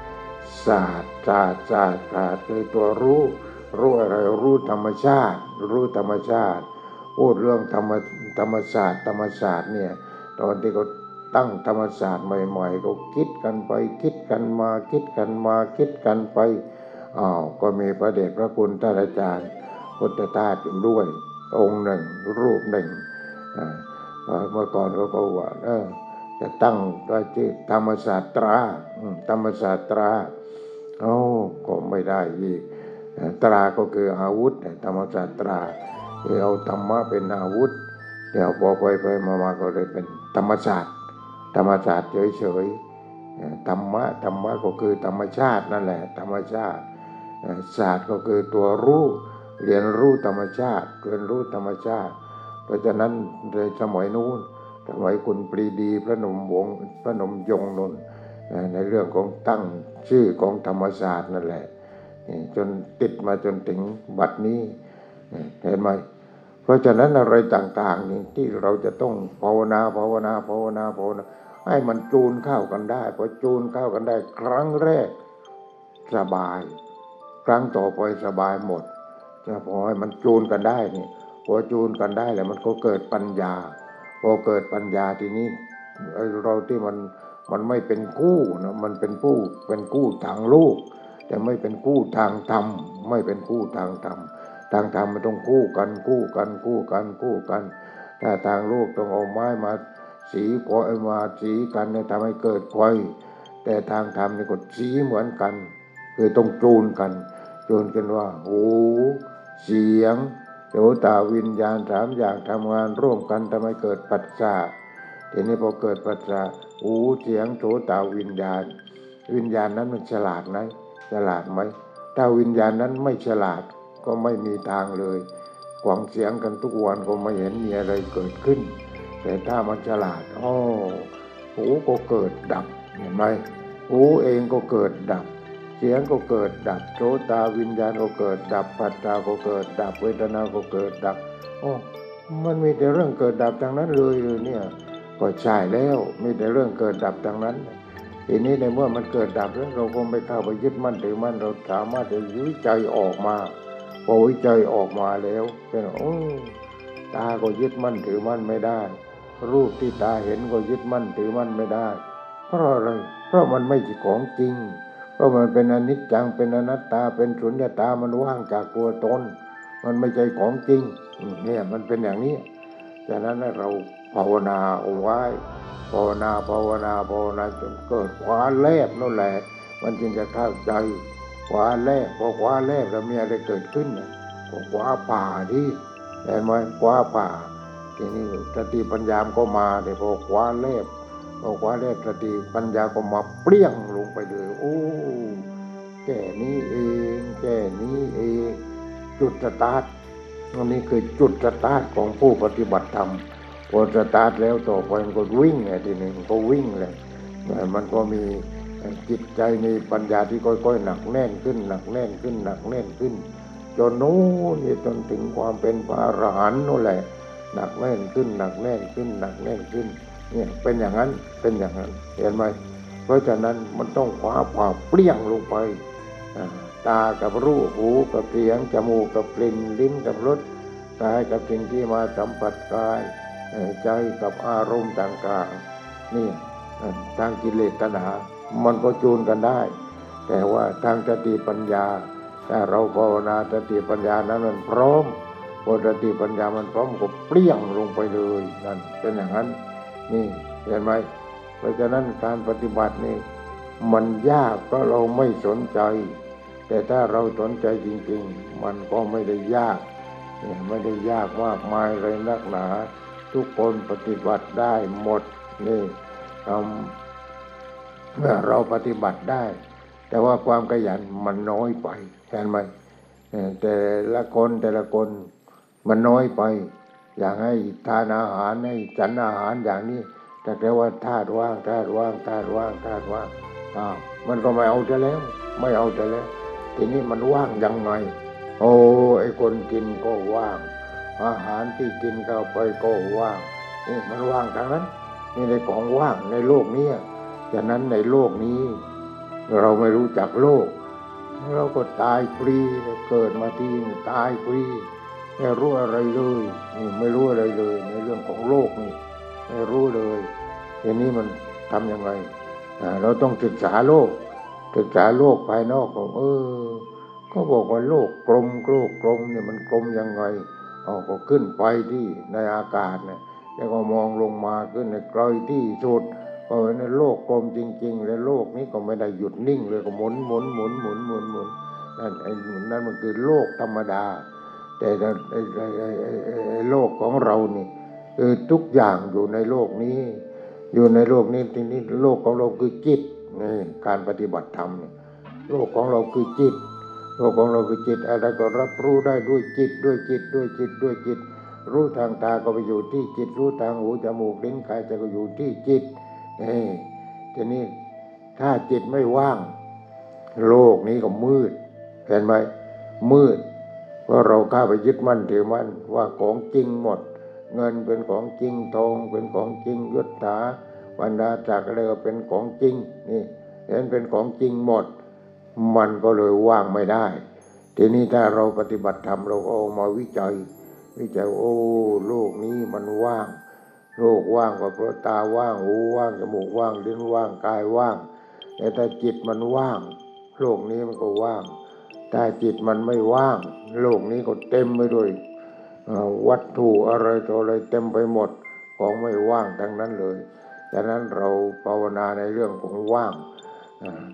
ศาสตร์ศาสตร์ศาสตร์ศาสตร์คือตัวรู้รู้อะไรรู้ธรรมชาติ รู้ธรรมชาติพูดเรื่องธรรมธรรมศาสตร์ ธรรมศาสตร์เนี่ยตอนที่เขา ตั้งธรรมศาสตร์ใหม่ๆ ก็คิดกันไป คิดกันมาคิดกันมาคิดกันไปอ้าวก็มีพระเดชพระคุณท่านอาจารย์ พุทธทาสอยู่ด้วย องค์หนึ่ง รูปหนึ่งเมื่อก่อนเขาก็ว่าเออจะตั้งว่าชื่อธรรมศาสตราธรรมศาสตราเอ้าก็ไม่ได้อีกตราก็คืออาวุธธรรมศาสตราคือเอาธรรมะเป็นอาวุธ เดี๋ยวพอไปไปมามาก็เลยเป็นธรรมศาสตร์ ธรรมศาสตร์เฉยๆธรรมะธรรมะก็คือธรรมชาตินั่นแหละ ธรรมชาติศาสตร์ก็คือตัวรู้เรียนรู้ธรรมชาติเรียนรู้ธรรมชาติ เพราะฉะนั้นในสมัยนู้นสมัยคุณปรีดีพระนมวงศ์พระนมยงนนท์ในเรื่องของตั้งชื่อของธรรมศาสตร์นั่นแหละจนติดมาจนถึงบัดนี้เห็นไหมเพราะฉะนั้นอะไรต่างๆนี่ที่เราจะต้องภาวนาภาวนาภาวนาภาวนา ให้มันจูนเข้ากันได้พอจูนเข้ากันได้ ครั้งแรกสบาย ครั้งต่อไปสบายหมดจะพอให้มันจูนกันได้นี่พอจูนกันได้แล้วมันก็เกิดปัญญา พอเกิดปัญญาทีนี้ไอเราที่มันมันไม่เป็นกู้นะมันเป็นผู้เป็นกู้ทางโลกแต่ไม่เป็นกู้ทางธรรมไม่เป็นกู้ทางธรรมทางธรรมมันต้องกู้กันกู้กันกู้กันกู้กัน ถ้าทางโลกต้องเอาไม้มา สีพอเอามาสีกันเนี่ยทำให้เกิดไฟแต่ทางธรรมนี่ก็สีเหมือนกัน คือต้องจูนกันจูนกันว่าหูเสียงโสตาวิญญาณสามอย่างทำงานร่วมกันทำให้เกิดปัจจาทีนี้พอเกิดปัจจาหูเสียงโสตาวิญญาณ วิญญาณนั้นมันฉลาดไหมฉลาดไหมถ้าวิญญาณนั้นไม่ฉลาดก็ไม่มีทางเลยกวางเสียงกันทุกวันก็ไม่เห็นมีอะไรเกิดขึ้น แต่ถ้ามันฉลาดอ๋อหูก็เกิดดับเห็นไหมหูเองก็เกิดดับ เสียงก็เกิดดับโสตาวิญญาณก็เกิดดับปัจจาก็เกิดดับเวทนาก็เกิดดับโอ้มันมีแต่เรื่องเกิดดับทั้งนั้นเลยเลยเนี่ยก็ใช่แล้วมีแต่เรื่องเกิดดับทั้งนั้นทีนี้ในเมื่อมันเกิดดับแล้วเราก็ไม่เข้าไปยึดมั่นถือมั่นเราสามารถจะวิจัยออกมาพอวิจัยออกมาแล้วเป็นโอ้ตาก็ยึดมั่นถือมั่นไม่ได้ รูปที่ตาเห็นก็ยึดมั่นถือมั่นไม่ได้ เพราะอะไร เพราะมันไม่ใช่ของจริง เพราะมันเป็นอนิจจังเป็นอนัตตาเป็นสุญญตามันว่างจากตัวตน มันไม่ใช่ของจริงเนี่ยมันเป็นอย่างนี้ฉะนั้นเราภาวนาเอาไว้ภาวนาภาวนาภาวนาจนเกิดควาแลบนั่นแหละ มันจึงจะเข้าใจควาแลบพอควาแลบแล้วมีอะไรเกิดขึ้นนะก็ควาป่าที่เห็นไหมควาป่า ทีนี้สติปัญญามก็มาแต่พอความแลบพอความแลบสติปัญญาก็มาเปรี้ยงลงไปเลย โอ้แค่นี้เองแค่นี้เองจุดสตาร์ทอันนี้คือจุดสตาร์ทของผู้ปฏิบัติธรรมพอสตาร์ทแล้วต่อไปมันก็วิ่งไงทีนี้มันก็วิ่งเลยมันก็มีจิตใจมีปัญญาที่ค่อยๆหนักแน่นขึ้นหนักแน่นขึ้นหนักแน่นขึ้นจนนู้นนี่จนถึงความเป็นพระอรหันต์นั่นแหละ หนักแน่นขึ้นหนักแน่นขึ้นหนักแน่นขึ้น เนี่ยเป็นอย่างนั้นเป็นอย่างนั้น เห็นไหมเพราะฉะนั้นมันต้องคว้าผ่าเปรี้ยงลงไปตากับรูหูกับเสียงจมูกกับกลิ่นลิ้นกับรสกายกับสิ่งที่มาสัมผัสกายใจกับอารมณ์ต่างๆนี่ทางกิเลสตัณหา มันก็จูนกันได้ แต่ว่าทางสติปัญญา ถ้าเราภาวนาสติปัญญานั้นมันพร้อม พอสติปัญญามันพร้อมก็เปรี้ยงลงไปเลยนั่นเป็นอย่างนั้นนี่เห็นไหมเพราะฉะนั้นการปฏิบัตินี่มันยากเพราะเราไม่สนใจ แต่ถ้าเราสนใจจริง ๆ มันก็ไม่ได้ยากเนี่ยไม่ได้ยากมากมายเลยนักหนา ทุกคนปฏิบัติได้หมดนี่ทำเมื่อเราปฏิบัติได้ แต่ว่าความขยันมันน้อยไปเห็นไหมแต่ละคนแต่ละคน มันน้อยไป อยางให้ทานอาหารให้ฉันอาหารอย่างนี้ แต่แต่ว่าธาตุว่างธาตุว่างธาตุว่างธาตุว่างอ้าวมันก็ไม่เอาจะแล้ว ไม่เอาจะแล้ว ทีนี้มันว่างยังไงโอ้ไอ้คนกินก็ว่าง อาหารที่กินเข้าไปก็ว่างนี่มันว่างทางนั้นนี่ในของว่างในโลกนี้ฉะนั้นในโลกนี้ เราไม่รู้จักโลก เราก็ตายฟรีเกิดมาทีตายฟรี ไม่รู้อะไรเลยไม่รู้อะไรเลย ในเรื่องของโลกนี่ไม่รู้เลยทีนี้มันทำยังไงเราต้องศึกษาโลก ศึกษาโลกภายนอกของเออ ก็บอกว่าโลกกลมโลกกลมเนี่ยมันกลมยังไงเอาก็ขึ้นไปที่ในอากาศเนี่ยแล้วก็มองลงมาขึ้นในไกลที่สุดเพราะว่าในโลกกลมจริง ๆ และโลกนี้ก็ไม่ได้หยุดนิ่งเลยก็หมุนหมุนหมุนหมุนหมุนหมุนนั่นไอ้นั่นมันคือโลกธรรมดา แต่โลกของเรานี่คือทุกอย่างอยู่ในโลกนี้ อยู่ในโลกนี้ทีนี้โลกของเราคือจิตนี่การปฏิบัติธรรมโลกของเราคือจิต โลกของเราคือจิตอะไรก็รับรู้ได้ด้วยจิตด้วยจิตด้วยจิตด้วยจิต รู้ทางตาก็ไปอยู่ที่จิต รู้ทางหูจมูกลิ้นกายใจก็อยู่ที่จิตนี่ทีนี้ถ้าจิตไม่ว่าง โลกนี้ก็มืดเห็นไหมมืด เพราะเราเข้าไปยึดมั่นถือมั่นว่าของจริงหมด เงินเป็นของจริงทองเป็นของจริงยศถาบรรดาจากอะไรก็เป็นของจริงนี่เห็นเป็นของจริงหมด มันก็เลยว่างไม่ได้ ทีนี้ถ้าเราปฏิบัติธรรมเราก็เอามาวิจัย วิจัยโอ้โลกนี้มันว่าง โลกว่างก็เพราะตาว่างหูว่างจมูกว่างลิ้นว่างกายว่าง แต่ถ้าจิตมันว่าง โลกนี้มันก็ว่าง ถ้าจิตมันไม่ว่าง โลกนี้ก็เต็มไปด้วยวัตถุอะไรต่ออะไรเต็มไปหมดของไม่ว่างทั้งนั้นเลยดังนั้นเราภาวนาในเรื่องของว่าง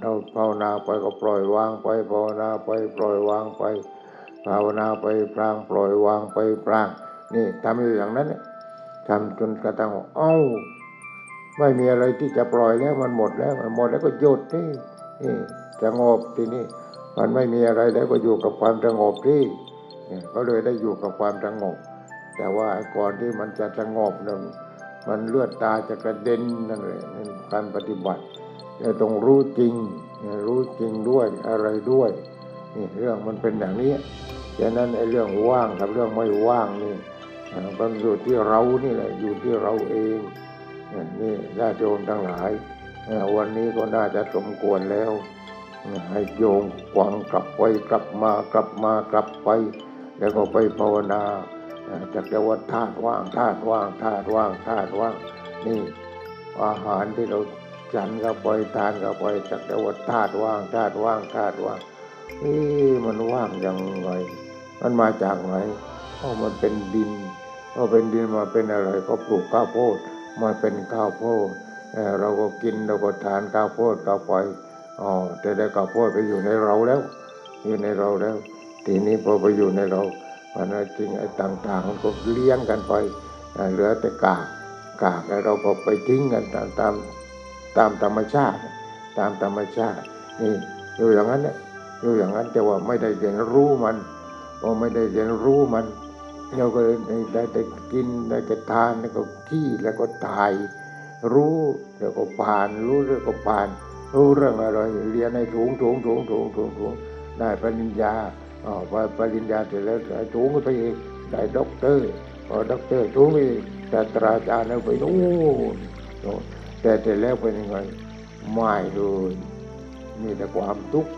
เราภาวนาไปก็ปล่อยวางไปภาวนาไปปล่อยวางไป ภาวนาไปพลางปล่อยวางไปพลาง นี่ทำอยู่อย่างนั้นเนี่ยทำจนกระทั่งเอ้าไม่มีอะไรที่จะปล่อยแล้วมันหมดแล้วมันหมดแล้วก็หยุดที่นี่สงบทีนี้ มันไม่มีอะไรแล้วก็อยู่กับความสงบที่ก็เลยได้อยู่กับความสงบ แต่ว่าก่อนที่มันจะสงบนั้นมันเลือดตาจะกระเด็นนั่นเลยนั่นการปฏิบัติจะต้องรู้จริง รู้จริงด้วยอะไรด้วยนี่เรื่องมันเป็นอย่างนี้ฉะนั้นไอ้เรื่องว่างกับเรื่องไม่ว่างนี่มันอยู่ที่เรานี่แหละอยู่ที่เราเองนี่ญาติโยมทั้งหลายวันนี้ก็น่าจะสมควรแล้ว ให้โยมกวังกลับไปกลับมากลับมากลับไป แล้วก็ไปภาวนาจากแต่ว่าธาตุว่างธาตุว่างธาตุว่างธาตุว่างนี่อาหารที่เราฉันก็ไปทานก็ไปจักแต่ว่าธาตุว่างธาตุว่างธาตุว่างเอ๊มันว่างยังไงมันมาจากไหนเพราะมันเป็นดินพอเป็นดินมาเป็นอะไรก็ปลูกข้าวโพดมาเป็นข้าวโพดเราก็กินเราก็ทานข้าวโพดข้าวไป อ๋อแต่ได้ข้าวโพดไปอยู่ในเราแล้ว อยู่ในเราแล้ว ทีนี้พอไปอยู่ในเรามันจริงไอ้ต่างๆมันก็เลี้ยงกันไปเหลือแต่กากกากแล้วเราก็ไปทิ้งกันตามตามตามธรรมชาติ ตามธรรมชาตินี่อยู่อย่างนั้นเนี่ยอยู่อย่างนั้นแต่ว่าไม่ได้เรียนรู้มันพอไม่ได้เรียนรู้มันเราก็ได้แต่กินได้แต่ทานแล้วก็ขี้แล้วก็ตาย รู้แล้วก็ผ่าน รู้แล้วก็ผ่าน รู้เรื่องอะไรเรียนในถุงถุงถุงถุงถุงถุงได้ปริญญาอ๋อพอปริญญาเสร็จแล้วได้ถุงไปอีกได้ด็อกเตอร์พอด็อกเตอร์ถุงไปอีกศาสตราจารย์แล้วไปโน่นโน่นแต่เสร็จแล้วเป็นยังไงไม่เลยมีแต่ความทุกข์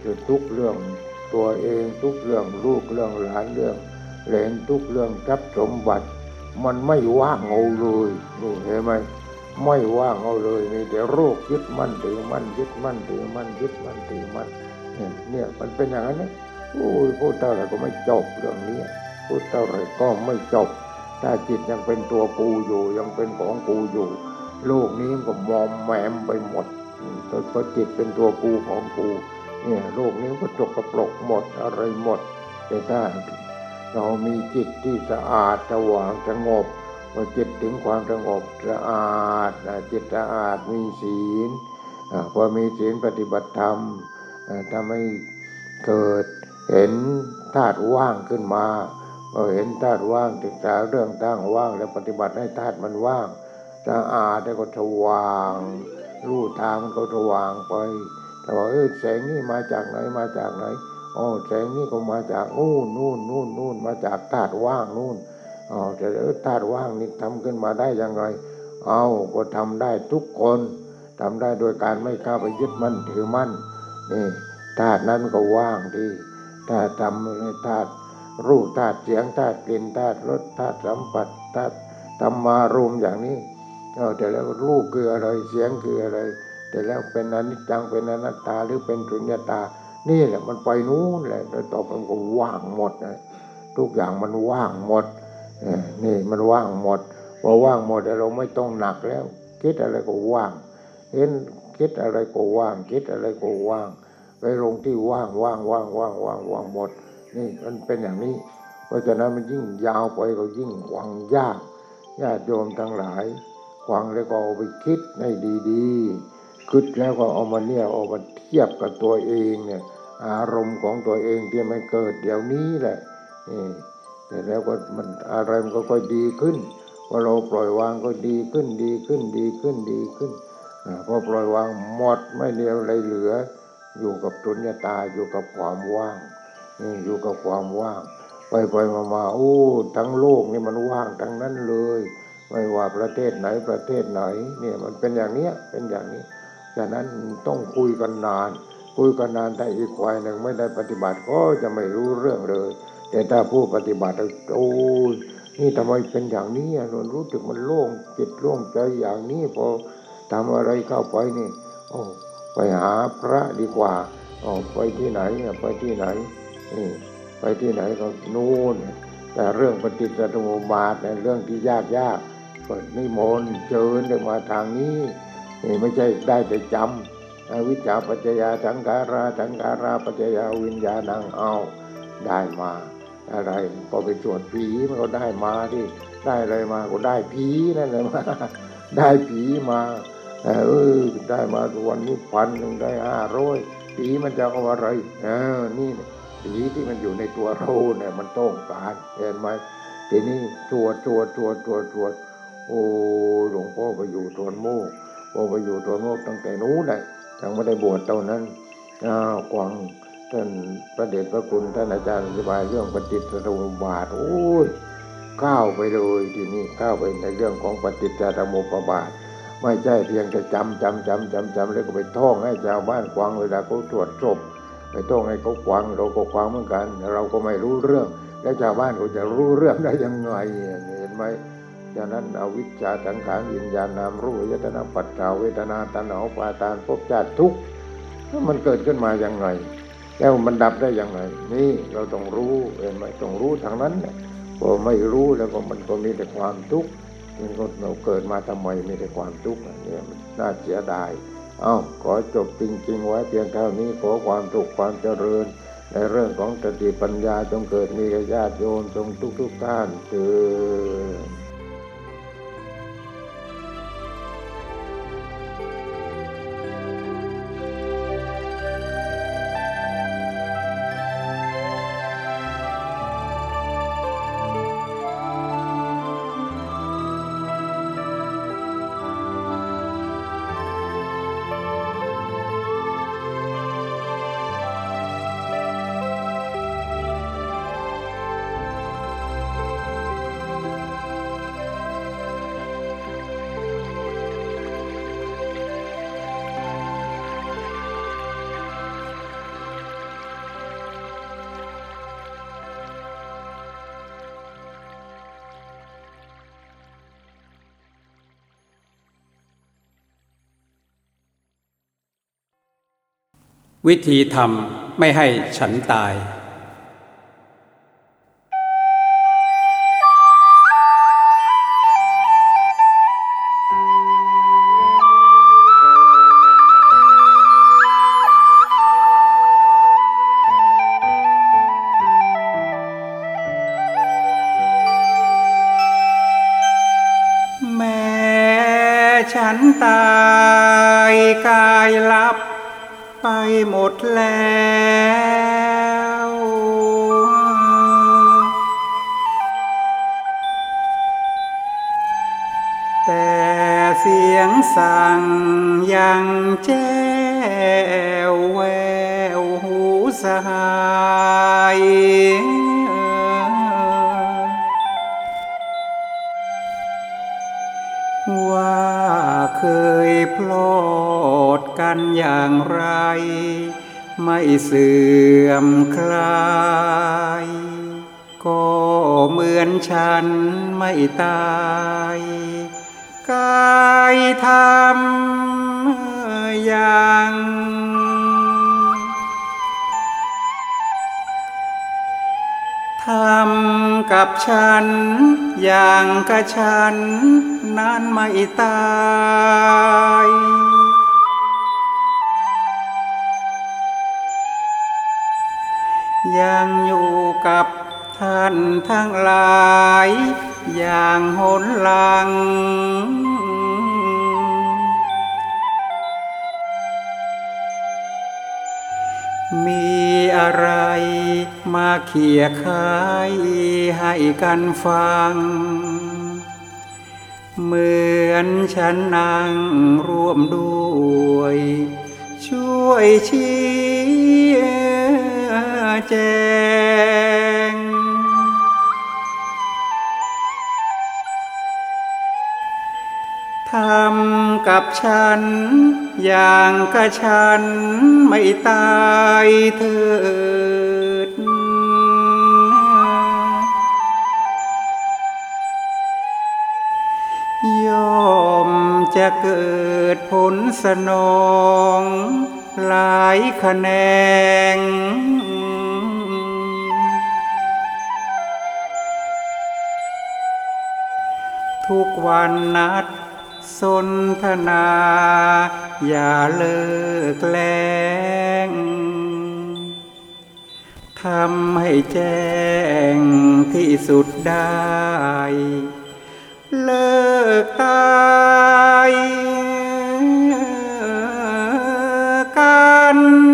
คือทุกเรื่องตัวเองทุกเรื่องลูกเรื่องหลานเรื่องเหลนทุกเรื่องทรัพย์สมบัติ มันไม่ว่างเอาเลยเห็นไหม ไม่ว่างเอาเลยมีแต่โรคยึดมั่นถือมั่นยึดมั่นถือมั่นยึดมั่นถือมั่นเนี่ยเนี่ยมันเป็นอย่างนั้นนะโอ้ยพูดเท่าไหร่ก็ไม่จบเรื่องนี้พูดเท่าไหร่ก็ไม่จบ ถ้าจิตยังเป็นตัวกูอยู่ยังเป็นของกูอยู่โลกนี้ก็มอมแมมไปหมดเพราะจิตเป็นตัวกูของกูเนี่ยโลกนี้ก็จกกระปรกหมดอะไรหมดแต่ถ้าเรามีจิตที่สะอาดสว่างสงบ พอจิตถึงความสงบสะอาดจิตสะอาดมีศีลพอมีศีลปฏิบัติธรรมทำให้เกิดเห็นธาตุว่างขึ้นมาพอเห็นธาตุว่างศึกษาเรื่องตั้งว่าง แล้วปฏิบัติให้ธาตุมันว่างสะอาดแล้วก็สว่างรูทางมันก็สว่างไปแต่ว่าเออแสงนี่มาจากไหนมาจากไหนอ๋อแสงนี่ก็มาจากนู่นนู่นนู่นนู่นมาจากธาตุว่างนู่น อ๋อแต่เออธาตุว่างนี่ทำขึ้นมาได้ยังไง เอาก็ทำได้ทุกคนทำได้โดยการไม่เข้าไปยึดมั่นถือมั่นนี่ธาตุนั้นก็ว่างดีธาตุทำธาตุรูปธาตุเสียงธาตุกลิ่นธาตุรสธาตุสัมผัสธาตุธรรมารมอย่างนี้เอาแต่แล้วรูปคืออะไรเสียงคืออะไร แต่แล้วเป็นอนิจจังเป็นอนัตตาหรือเป็นสุญญตา นี่แหละมันไปนู้นแหละแล้วต่อไปมันก็ว่างหมดนะทุกอย่างมันว่างหมด นี่มันว่างหมดพอว่างหมดเราไม่ต้องหนักแล้ว คิดอะไรก็ว่างเห็นคิดอะไรก็ว่าง คิดอะไรก็ว่าง ไปลงที่ว่างว่างว่างว่างว่างว่างหมด นี่มันเป็นอย่างนี้ เพราะฉะนั้นมันยิ่งยาวไปก็ยิ่งวังยากญาติโยมทั้งหลายวังแล้วก็เอาไปคิดให้ดีๆคิดแล้วก็เอามาเนี่ยเอามาเทียบกับตัวเองเนี่ย อารมณ์ของตัวเองที่มันเกิดเดี๋ยวนี้แหละนี่ แต่แล้วก็มันอะไรมันก็ค่อยดีขึ้นพอเราปล่อยวางก็ดีขึ้นดีขึ้นดีขึ้นดีขึ้นพอปล่อยวางหมดไม่เหลืออะไรเหลือ อยู่กับตุนยตาอยู่กับความว่างนี่อยู่กับความว่างไปไปมามาโอ้ทั้งโลกนี่มันว่างทั้งนั้นเลย ไม่ว่าประเทศไหนประเทศไหนเนี่ยมันเป็นอย่างเนี้ยเป็นอย่างนี้ฉะนั้นต้องคุยกันนาน คุยกันนานแต่อีกฝ่ายหนึ่งไม่ได้ปฏิบัติก็จะไม่รู้เรื่องเลย แต่ถ้าผู้ปฏิบัติโอ้นี่ทำไมเป็นอย่างนี้นนรู้สึกมันโล่งจิตโล่งใจอย่างนี้พอทำอะไรเข้าไปนี่โอ้ไปหาพระดีกว่าโอ๋อไปที่ไหนไปที่ไหนนี่ไปที่ไหนก็นู่นแต่เรื่องปฏิจจสมุปบาทเนเรื่องที่ยากยากเปิดนิมนต์เชิญมาทางนี้นี่ไม่ใช่ได้แต่จำวิชาปัจจยาสังขาราสังขาราปัจจยาวิญญาณังเอาได้มา อะไรก็ไปสวดผีมันก็ได้มาที่ได้อะไรมาก็ได้ผีนั่นเลยมาได้ผีมาเออได้มาวันนี้พันหนึ่งได้ห้าร้อยผีมันจะเอาอะไรเออนี่ผีที่มันอยู่ในตัวเราเนี่ยมันต้องการเห็นไหมทีนี้ตรวจตรวจตรวจตรวจตรวจโอ้หลวงพ่อไปอยู่ทวนโมกพ่อไปอยู่ทวนโมกตั้งแต่นู้นเลยยังไม่ได้บวชเท่านั้นอ้าวกวาง ท่านพระเดชพระคุณท่านอาจารย์อธิบายเรื่องปฏิจจสมุปบาทโอ้ยก้าวไปเลยทีนี้ก้าวไปในเรื่องของปฏิจจสมุปบาท ไม่ใช่เพียงแต่จำจำจำจำจำแล้วก็ไปท่องให้ชาวบ้านควังเวลาเขาตรวจศพไปท่องให้เขาควังเราก็ควังเหมือนกัน เราก็ไม่รู้เรื่อง แล้วชาวบ้านเขาจะรู้เรื่องได้ยังไงเห็นไหมฉะนั้นอวิชชาสังขารวิญญาณนามรู้ยตนาปัจจาเวทนาตัณหาปาตานภพชาติทุกข์มันเกิดขึ้นมาอย่างไง แล้วมันดับได้อย่างไร นี่เราต้องรู้เห็นไหมต้องรู้ทางนั้นเนี่ยพอไม่รู้แล้วก็มันก็มีแต่ความทุกข์มันก็เราเกิดมาทำไมมีแต่ความทุกข์เนี่ยมันน่าเสียดายเอ้าขอจบจริงๆไว้เพียงเท่านี้ขอความทุขความเจริญ ในเรื่องของสติปัญญาจงเกิดมีญาติโยมจงทุกๆท่านเถิด วิธีทำไม่ให้ฉันตาย กับฉันนั้นไม่ตายยังอยู่กับท่านทั้งหลาย อย่างหนหลัง มีอะไรมาเขี่ยคายให้กันฟัง เหมือนฉันนั่งร่วมด้วย ช่วยชี้แจง ทำกับฉัน อย่างกับฉันไม่ตายเถิด ย่อมจะเกิดผลสนอง หลายแขนงทุกวันนัดสนทนา อย่าเลิกแล้งทำให้แจ้งที่สุดได้ เลิกตายกัน